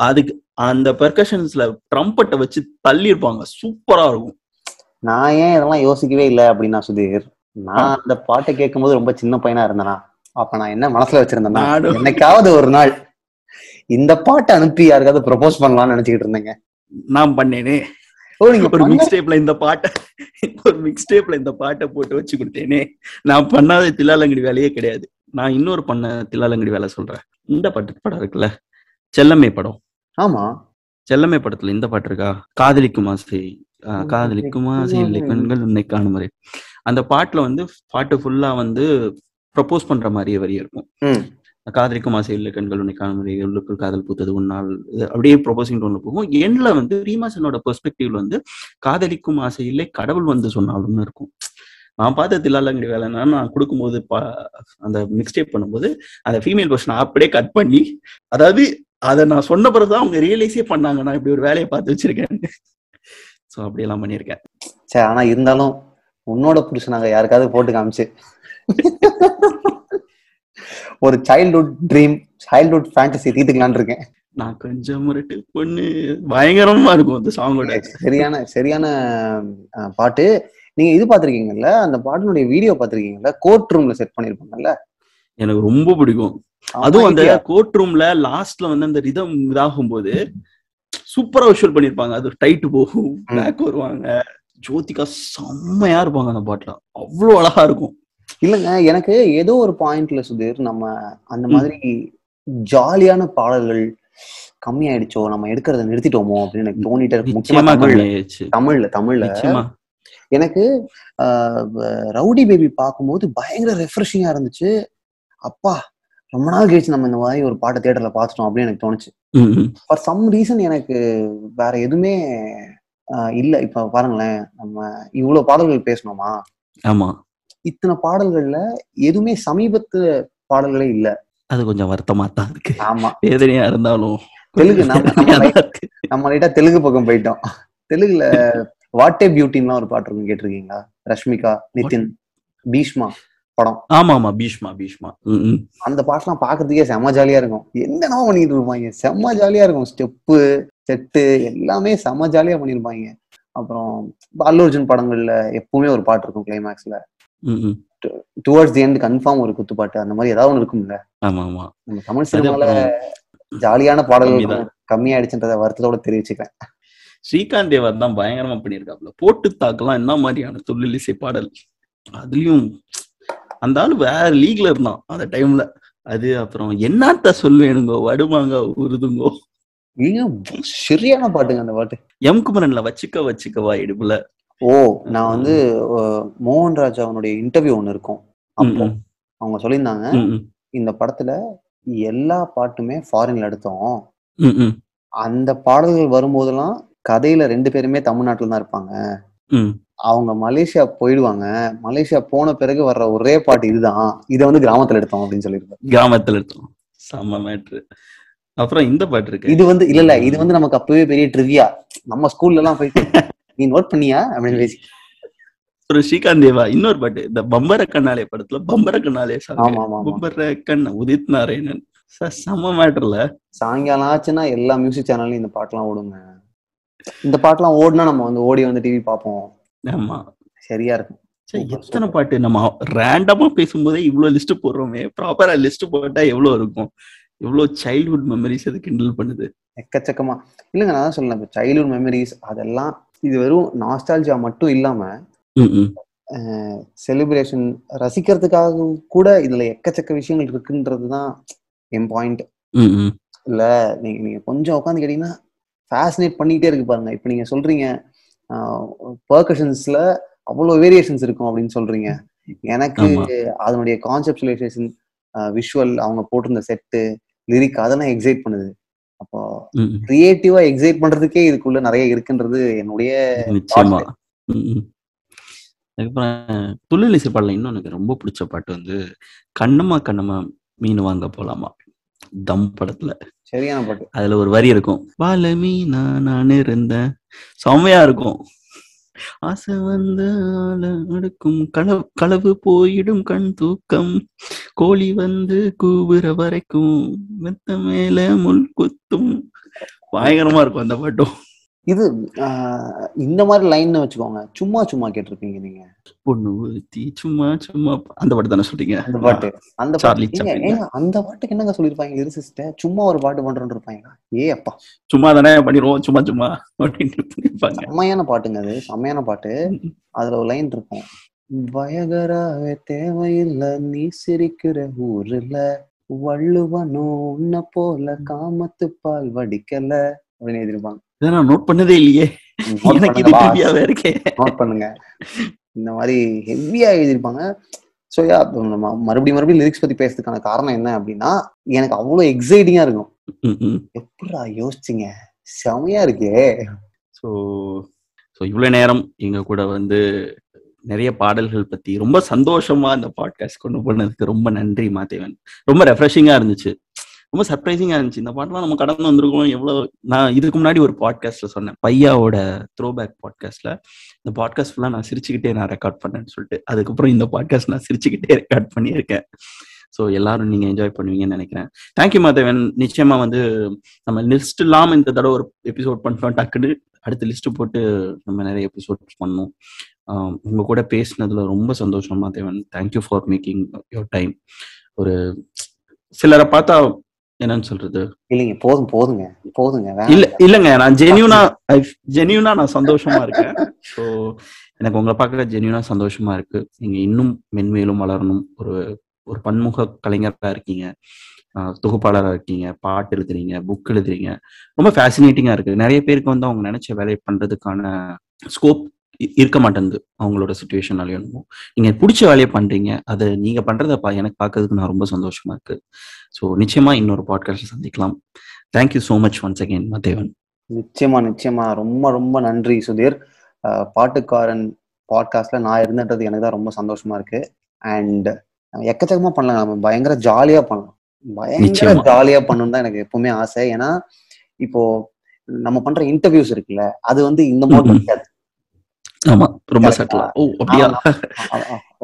அதுக்கு அந்த பெர்கஷன்ஸ்ல ட்ரம்பட்டை வச்சு தள்ளியிருப்பாங்க சூப்பரா இருக்கும்.
நான் ஏன் இதெல்லாம் யோசிக்கவே இல்லை அப்படின்னா சுதீர் நான் அந்த பாட்டை கேட்கும்போது ரொம்ப சின்ன பையனா இருந்தேனா அப்ப நான் என்ன மனசுல வச்சிருந்தேன்னா. என்னைக்காவது ஒரு நாள் இந்த பாட்டை அனுப்பி யாருக்காவது ப்ரொபோஸ் பண்ணலாம்னு நினைச்சுக்கிட்டு இருந்தேங்க.
நான் பண்ணேனே. ஒரு மிக்ஸ் டேப்ல இந்த பாட்டை ஒரு மிக்ஸ் டேப்ல இந்த பாட்டை போட்டு வச்சு கொடுத்தேனே. நான் பண்ணாத தில்லாலங்கடி வேலையே கிடையாது. நான் இன்னொரு பண்ண தில்லாலங்கடி வேலை சொல்றேன். இந்த பாட்டு படம் இருக்குல்ல? செல்லம்மை படம்.
ஆமா.
செல்லம்மை படத்துல இந்த பாட்டு இருக்கா? காதலிக்கும் ஆசை. காதலிக்கும் ஆசை இல்லை கண்கள் உன்னை காணும் வரை. அந்த பாட்டுல வந்து பாட்டு ஃபுல்லா வந்து ப்ரப்போஸ் பண்ற மாதிரியே வரி இருக்கும். காதலிக்கும் ஆசை இல்லை கண்கள் உன்னை காணமுறை உள்ளுக்குள் காதல் பூத்தது உன்னால். இது அப்படியே ப்ரொபோசிங் டோன்ல போகும். எண்ட்ல வந்து ரீமாசனோட பெர்ஸ்பெக்டிவ்ல வந்து காதலிக்கும் ஆசை இல்லை கடவுள் வந்து சொன்னாலும்னு இருக்கும். நான் பார்த்த தில்லாலங்கடி வேலைன்னா நான் கொடுக்கும்போது பா- அந்த மிக்ஸ்டேப் பண்ணும்போது அந்த ஃபீமேல் பர்சன் அப்படியே கட் பண்ணி அதாவது அதை நான் சொன்ன பிறகுதான் அவங்க ரியலைஸே பண்ணாங்க. நான் இப்படி ஒரு வேலையை பார்த்து வச்சிருக்கேன். ஸோ அப்படியெல்லாம் பண்ணியிருக்கேன்.
சரி ஆனா இருந்தாலும் உன்னோட புருஷனாங்க யாருக்காவது போட்டு காமிச்சு. ஒரு சைல்ட்ஹுட் ட்ரீம் சைல்ட்ஹுட் ஃபேண்டசி தீர்த்துக்கலான்னு இருக்கேன்.
நான் கொஞ்சம் முரட்டு பொண்ணு. பயங்கரமா இருக்கும் அந்த சாங்கோட
சரியான சரியான பாட்டு. நீங்க இது பாத்திருக்கீங்கல்ல அந்த பாட்டினுடைய வீடியோ பாத்திருக்கீங்கல்ல கோர்ட் ரூம்ல செட் பண்ணிருப்பாங்கல்ல?
எனக்கு ரொம்ப பிடிக்கும். அதுவும் அந்த கோர்ட் ரூம்ல லாஸ்ட்ல வந்து அந்த ரிதம் இதாகும் போது சூப்பரா விஷுவல் பண்ணிருப்பாங்க. அது டைட் போகும் பேக் வருவாங்க. ஜோதிகா செம்மையா இருப்பாங்க அந்த பாட்டுல. அவ்வளவு அழகா இருக்கும்.
இல்லங்க எனக்கு ஏதோ ஒரு பாயிண்ட்ல சுதீர் நம்ம அந்த மாதிரி ஜாலியான பாடல்கள் கம்மியாயிடுச்சோ நம்ம எடுக்கிறத நிறுத்திட்டோமோ அப்படின்னு எனக்கு தோணிட்டே இருக்கு. முக்கியமா தமிழ்ல. தமிழ்ல எனக்கு ரவுடி பேபி பார்க்கும்போது பயங்கர ரெஃப்ரெஷிங்கா இருந்துச்சு. அப்பா ரொம்ப நாள் கழிச்சு நம்ம இந்த மாதிரி ஒரு பாட்டை தியேட்டர்ல பார்த்துட்டோம் அப்படின்னு எனக்கு தோணுச்சு. ஃபார் சம் ரீசன் எனக்கு வேற எதுவுமே இல்ல. இப்ப பாருங்களேன் நம்ம இவ்வளவு பாடல்கள் பேசணுமா?
ஆமா.
இத்தனை பாடல்கள்ல எதுவுமே சமீபத்து பாடல்களே இல்ல.
அது கொஞ்சம் வருத்தமா தான் இருக்கு.
ஆமா.
வேதனையா இருந்தாலும்
தெலுங்கு நம்ம- லைட்டா தெலுங்கு பக்கம் போயிட்டோம். தெலுங்குல வாட்டே பியூட்டின்லாம் ஒரு பாட்டு இருக்கும் கேட்டிருக்கீங்களா? ரஷ்மிகா நிதின் பீஷ்மா படம்.
ஆமா ஆமா பீஷ்மா பீஷ்மா.
அந்த பாட்டெல்லாம் பாக்குறதுக்கே செம்ம ஜாலியா இருக்கும். என்னென்னமோ பண்ணிட்டு இருப்பாங்க. செம்ம ஜாலியா இருக்கும். ஸ்டெப்பு செட்டு எல்லாமே செம்ம ஜாலியா பண்ணிருப்பாங்க. அப்புறம் அல்லு அர்ஜுன் படங்கள்ல எப்பவுமே ஒரு பாட்டு இருக்கும் கிளைமேக்ஸ்ல. டுவர்ட்ஸ் தி எண்ட் கன்ஃபார்ம் ஒரு குத்துப்பாட்டு அந்த மாதிரி ஏதாவது ஒன்று இருக்கும்ல.
ஆமா ஆமா
நம்ம தமிழ் சினிமால ஜாலியான பாடல்கள். கம்மியாயிடுச்சுன்றத வருத்தத்தோட தெரிவிச்சுக்கிறேன்.
ஸ்ரீகாந்த் தேவர் தான் பயங்கரமா பண்ணியிருக்காப்ல போட்டு தாக்கலாம் என்ன மாதிரியான தொழிலிசை பாடல். அதுலயும் அந்த ஆளு வேற லீக்ல இருந்தான் அந்த டைம்ல அது அப்புறம் என்னத்த சொல்லுவேனுங்கோ வடுமாங்க உருதுங்கோ.
சரியான பாட்டுங்க அந்த பாட்டு.
எம் குமரன்ல வச்சுக்க வச்சுக்கவா இடுப்புல.
ஓ நான் வந்து மோகன் ராஜா அவனுடைய இன்டர்வியூ ஒண்ணு இருக்கும். அப்போ அவங்க சொல்லியிருந்தாங்க இந்த படத்துல எல்லா பாட்டுமே ஃபாரின்ல எடுத்தோம். அந்த பாடல்கள் வரும்போதெல்லாம் கதையில ரெண்டு பேருமே தமிழ்நாட்டுல தான் இருப்பாங்க அவங்க மலேசியா போயிடுவாங்க. மலேசியா போன பிறகு வர்ற ஒரே பாட்டு இதுதான். இதை வந்து கிராமத்துல எடுத்தோம் அப்படின்னு சொல்லியிருப்பாரு
கிராமத்துல எடுத்தோம். செம்ம மேட்ரு அப்புறம் இந்த பாட்டு இருக்கு.
இது வந்து இல்ல இல்ல இது வந்து நமக்கு அப்பவே பெரிய ட்ரிவியா நம்ம ஸ்கூல்ல எல்லாம் போயிட்டு நீ நோட் பண்ணியா? அப்படின்னு பேசி
ஒரு ஸ்ரீகாந்த் தேவா இன்னொரு பாட்டு இந்த பம்பர கண்ணாலே படத்துல பம்பர கண்ணாலே பம்பர கண்ண உதித் நாராயணன். செம்ம மேட்டர்ல
சாயங்காலம் ஆச்சுன்னா எல்லா மியூசிக் சேனல்லையும் இந்த பாட்டெல்லாம் ஓடுங்க. இந்த பாட்டெல்லாம் ஓடுனா நம்ம வந்து ஓடி வந்து டிவி பார்ப்போம்.
ஆமா.
சரியா இருக்கும்.
எத்தனை. பாட்டு நம்ம ரேண்டமா பேசும்போதே இவ்வளவு லிஸ்ட் போடுறோமே. ப்ராப்பரா லிஸ்ட் போட்டா எவ்வளவு இருக்கும்? எவ்வளவு சைல்ட்ஹுட் மெமரிஸ் அது கிண்டல் பண்ணுது?
எக்கச்சக்கமா. இல்லைங்க நான் தான் சொல்லலாம் சைல்ட்ஹுட் மெமரிஸ் அதெல்லாம் இது வெறும் நாஸ்டாலஜியா மட்டும் இல்லாம. செலிப்ரேஷன் ரசிக்கிறதுக்காக கூட இதுல எக்கச்சக்க விஷயங்கள் இருக்குன்றது தான் என் பாயிண்ட் இல்ல நீங்க நீங்க கொஞ்சம் உட்காந்து கேட்டீங்கன்னா ஃபேசினேட் பண்ணிட்டே இருக்கு பாருங்க. இப்ப நீங்க சொல்றீங்க பர்கஷன்ஸ்ல அவ்வளவு வேரியேஷன்ஸ் இருக்கும் அப்படின்னு சொல்றீங்க. எனக்கு. அதனுடைய கான்செப்டுவலைசேஷன் விஷுவல் அவங்க போட்டிருந்த செட்டு லிரிக் அதெல்லாம் எக்ஸைட் பண்ணுது. அப்போ. கிரியேட்டிவா எக்ஸைட் பண்றதுக்கே இதுக்குள்ள நிறைய இருக்குன்றது என்னுடைய
நிச்சயமா. அதுக்கப்புறம் துள்ளிலிசை பாடல இன்னும் எனக்கு ரொம்ப பிடிச்ச பாட்டு வந்து கண்ணம்மா கண்ணம்மா மீன் வாங்க போலாமா? தம் படத்துல.
சரியான பாட்டு.
அதுல ஒரு வரி இருக்கும் வாழ மீனா நான் இருந்தேன். செம்மையா இருக்கும். ஆசை வந்து அடுக்கும் களவு களவு போயிடும் கண் தூக்கம். கோழி வந்து கூவுற வரைக்கும் மெத்த மேல முள் குத்தும். பயங்கரமா இருக்கும் அந்த பாட்டும்.
இது இந்த மாதிரி லைன் வச்சுக்கோங்க. சும்மா சும்மா கேட்டிருப்பீங்க நீங்க.
பொண்ணு ஊத்தி சும்மா சும்மா அந்த பாட்டு தானே சொல்றீங்க?
அந்த பாட்டு. அந்த பாட்டு. அந்த பாட்டுக்கு என்னங்க சொல்லிருப்பாங்க லிரிசிஸ்ட சும்மா ஒரு பாட்டு பண்றோம்னு இருப்பாங்க. ஏ அப்பா.
சும்மா தானே பண்ணிடுவோம் சும்மா சும்மா அப்படின்னு
செம்மையான பாட்டுங்க அது செம்மையான பாட்டு. அதுல ஒரு லைன் இருக்கும். பயகராவே தேவையில்லை நீ சிரிக்கிற ஊர்ல. வள்ளுவனும் உன்னை போல காமத்து பால் வடிக்கல அப்படின்னு எழுதிருப்பாங்க
இதை நான் நோட் பண்ணதே இல்லையே. எனக்கு இது. திருப்பியாவே இருக்கே.
நோட் பண்ணுங்க. இந்த மாதிரி ஹெவியா எழுதியிருப்பாங்க. ஸோ யா நம்ம மறுபடியும் மறுபடியும் லிரிக்ஸ் பத்தி பேசுறதுக்கான காரணம் என்ன அப்படின்னா எனக்கு அவ்வளோ எக்ஸைட்டிங்கா இருக்கும். எப்படா யோசிச்சிங்க? செமையா இருக்கே.
ஸோ ஸோ இவ்வளோ நேரம் எங்க கூட வந்து நிறைய பாடல்கள் பத்தி ரொம்ப சந்தோஷமா இந்த பாட்காஸ்ட் கொண்டு போனதுக்கு ரொம்ப நன்றி மாதேவன். ரொம்ப ரெஃப்ரெஷிங்கா இருந்துச்சு. ரொம்ப சர்ப்ரைசிங்கா இருந்துச்சு. இந்த பாட்டெல்லாம் நம்ம கடந்து வந்திருக்கோம். எவ்வளவு நான் இதுக்கு முன்னாடி ஒரு பாட்காஸ்ட்ல சொன்னேன். பையாவோட த்ரோ பேக் பாட்காஸ்ட்ல இந்த பாட்காஸ்ட் ஃபுல்லா நான் சிரிச்சுக்கிட்டே நான் ரெக்கார்ட் பண்ணேன்னு சொல்லிட்டு அதுக்கப்புறம் இந்த பாட்காஸ்ட் நான் சிரிச்சுக்கிட்டே ரெக்கார்ட் பண்ணியிருக்கேன். ஸோ எல்லாரும் நீங்க என்ஜாய் பண்ணுவீங்கன்னு நினைக்கிறேன். Thank you Madhevan. நிச்சயமா வந்து நம்ம லிஸ்ட் இல்லாம இந்த தடவை ஒரு எபிசோட் பண்ணிட்டோம் டக்குன்னு அடுத்த லிஸ்ட் போட்டு நம்ம நிறைய எபிசோட் பண்ணோம். உங்க கூட பேசினதுல ரொம்ப சந்தோஷம் Madhevan. Thank you for making your time ஒரு சிலரை பார்த்தா என்னன்னு சொல்றது?
இல்லைங்க போதும் போதுங்க போதுங்க
இல்ல இல்லங்க நான் ஜென்யூனா ஜென்யூனா நான் சந்தோஷமா இருக்கேன். ஸோ எனக்கு உங்களை பார்க்க ஜென்யூனா சந்தோஷமா இருக்கு. நீங்க இன்னும் மென்மேலும் வளரணும். ஒரு ஒரு பன்முக கலைஞரா இருக்கீங்க. ஆஹ் தொகுப்பாளரா இருக்கீங்க. பாட்டு எழுதுறீங்க புக் எழுதுறீங்க. ரொம்ப ஃபேசினேட்டிங்கா இருக்கு. நிறைய பேருக்கு வந்து அவங்க நினைச்ச வேலையை பண்றதுக்கான ஸ்கோப் இருக்க மாட்டேங்குது. அவங்களோட சுச்சுவேஷனால என்னமோ. நீங்க பிடிச்ச வேலையை பண்றீங்க. அதை நீங்க பண்றத பா எனக்கு பார்க்கறதுக்கு நான் ரொம்ப சந்தோஷமா இருக்கு. ஸோ நிச்சயமா இன்னொரு பாட்காஸ்ட் சந்திக்கலாம். Thank you so much once again Madhevan
நிச்சயமா நிச்சயமா. ரொம்ப ரொம்ப நன்றி சுதீர். பாட்டுக்காரன் பாட்காஸ்ட்ல நான் இருந்தது எனக்கு தான் ரொம்ப சந்தோஷமா இருக்கு. அண்ட் எக்கச்சக்கமா பண்ணலாம். நம்ம பயங்கர ஜாலியா பண்ணலாம். பயங்கர. ஜாலியா பண்ணணும் தான் எனக்கு எப்பவுமே ஆசை. ஏன்னா இப்போ நம்ம பண்ற இன்டர்வியூஸ் இருக்குல்ல அது வந்து இந்த மோட்ல
ம்ம். ஆமா ரொம்ப. சட்டலா ஓ அப்படியா?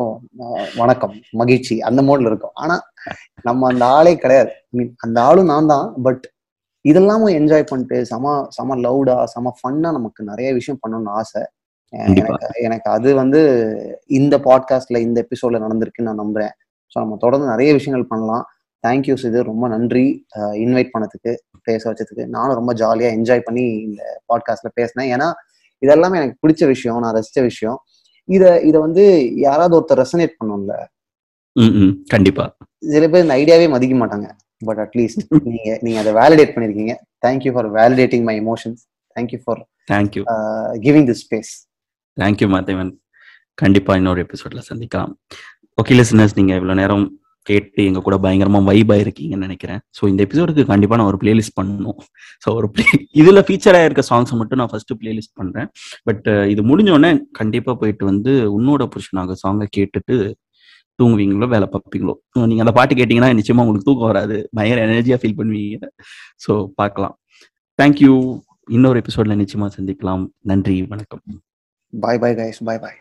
ஓ வணக்கம் மகிழ்ச்சி. அந்த மோட்ல இருக்கும். ஆனா நம்ம அந்த ஆளே கிடையாது. Mean, அந்த ஆளும் நான் தான் பட் இதெல்லாமும் என்ஜாய் பண்ணிட்டு செம செம லவுடா செம ஃபன்னா நமக்கு நிறைய விஷயம் பண்ணணும்னு ஆசை. எனக்கு எனக்கு அது வந்து இந்த பாட்காஸ்ட்ல இந்த எபிசோட்ல நடந்திருக்குன்னு நான் நம்புறேன். ஸோ நம்ம தொடர்ந்து நிறைய விஷயங்கள் பண்ணலாம். தேங்க்யூ இது ரொம்ப நன்றி இன்வைட் பண்ணதுக்கு பேச வச்சதுக்கு. நானும் ரொம்ப ஜாலியா என்ஜாய் பண்ணி இந்த பாட்காஸ்ட்ல பேசினேன். ஏன்னா இதெல்லாமே எனக்கு பிடிச்ச விஷயம் நான் ரசிச்ச விஷயம். இத இத வந்து யாராவது ஒருத்தர் ரெசனேட் பண்ணும்ல.
கண்டிப்பா.
சில பேர் இந்த ஐடியாவே மதிக்க மாட்டாங்க. பட் அட்லீஸ்ட் நீங்க நீங்க அதை வேலிடேட் பண்ணிருக்கீங்க. Thank you for validating my emotions thank you for
thank you
giving the space
thank you Madhevan கண்டிப்பா இன்னொரு எபிசோட்ல சந்திக்கலாம். ஓகே லிசனர்ஸ் நீங்க இவ்வளவு நேரம் கேட்டு எங்க கூட பயங்கரமா வைப் ஆயிருக்கீங்கன்னு நினைக்கிறேன். ஸோ இந்த எபிசோடுக்கு கண்டிப்பா நான் ஒரு பிளேலிஸ்ட் பண்ணணும் ஸோ ஒரு பிளே இதுல ஃபீச்சர் ஆயிருக்க சாங்ஸை மட்டும் நான் ஃபர்ஸ்ட் பிளேலிஸ்ட் பண்றேன். பட் இது முடிஞ்ச உடனே கண்டிப்பா போயிட்டு வந்து உன்னோட புருஷனாக சாங்கை கேட்டுட்டு தூங்குவீங்களோ வேலை பார்ப்பீங்களோ? நீங்க அந்த பாட்டு கேட்டீங்கன்னா நிச்சயமா உங்களுக்கு தூக்கம் வராது. பயங்கர எனர்ஜியா ஃபீல் பண்ணுவீங்க. ஸோ பார்க்கலாம். தேங்க்யூ இன்னொரு எபிசோட்ல நிச்சயமா சந்திக்கலாம். நன்றி. வணக்கம்.
பாய் பாய் கைஸ் பாய் பாய்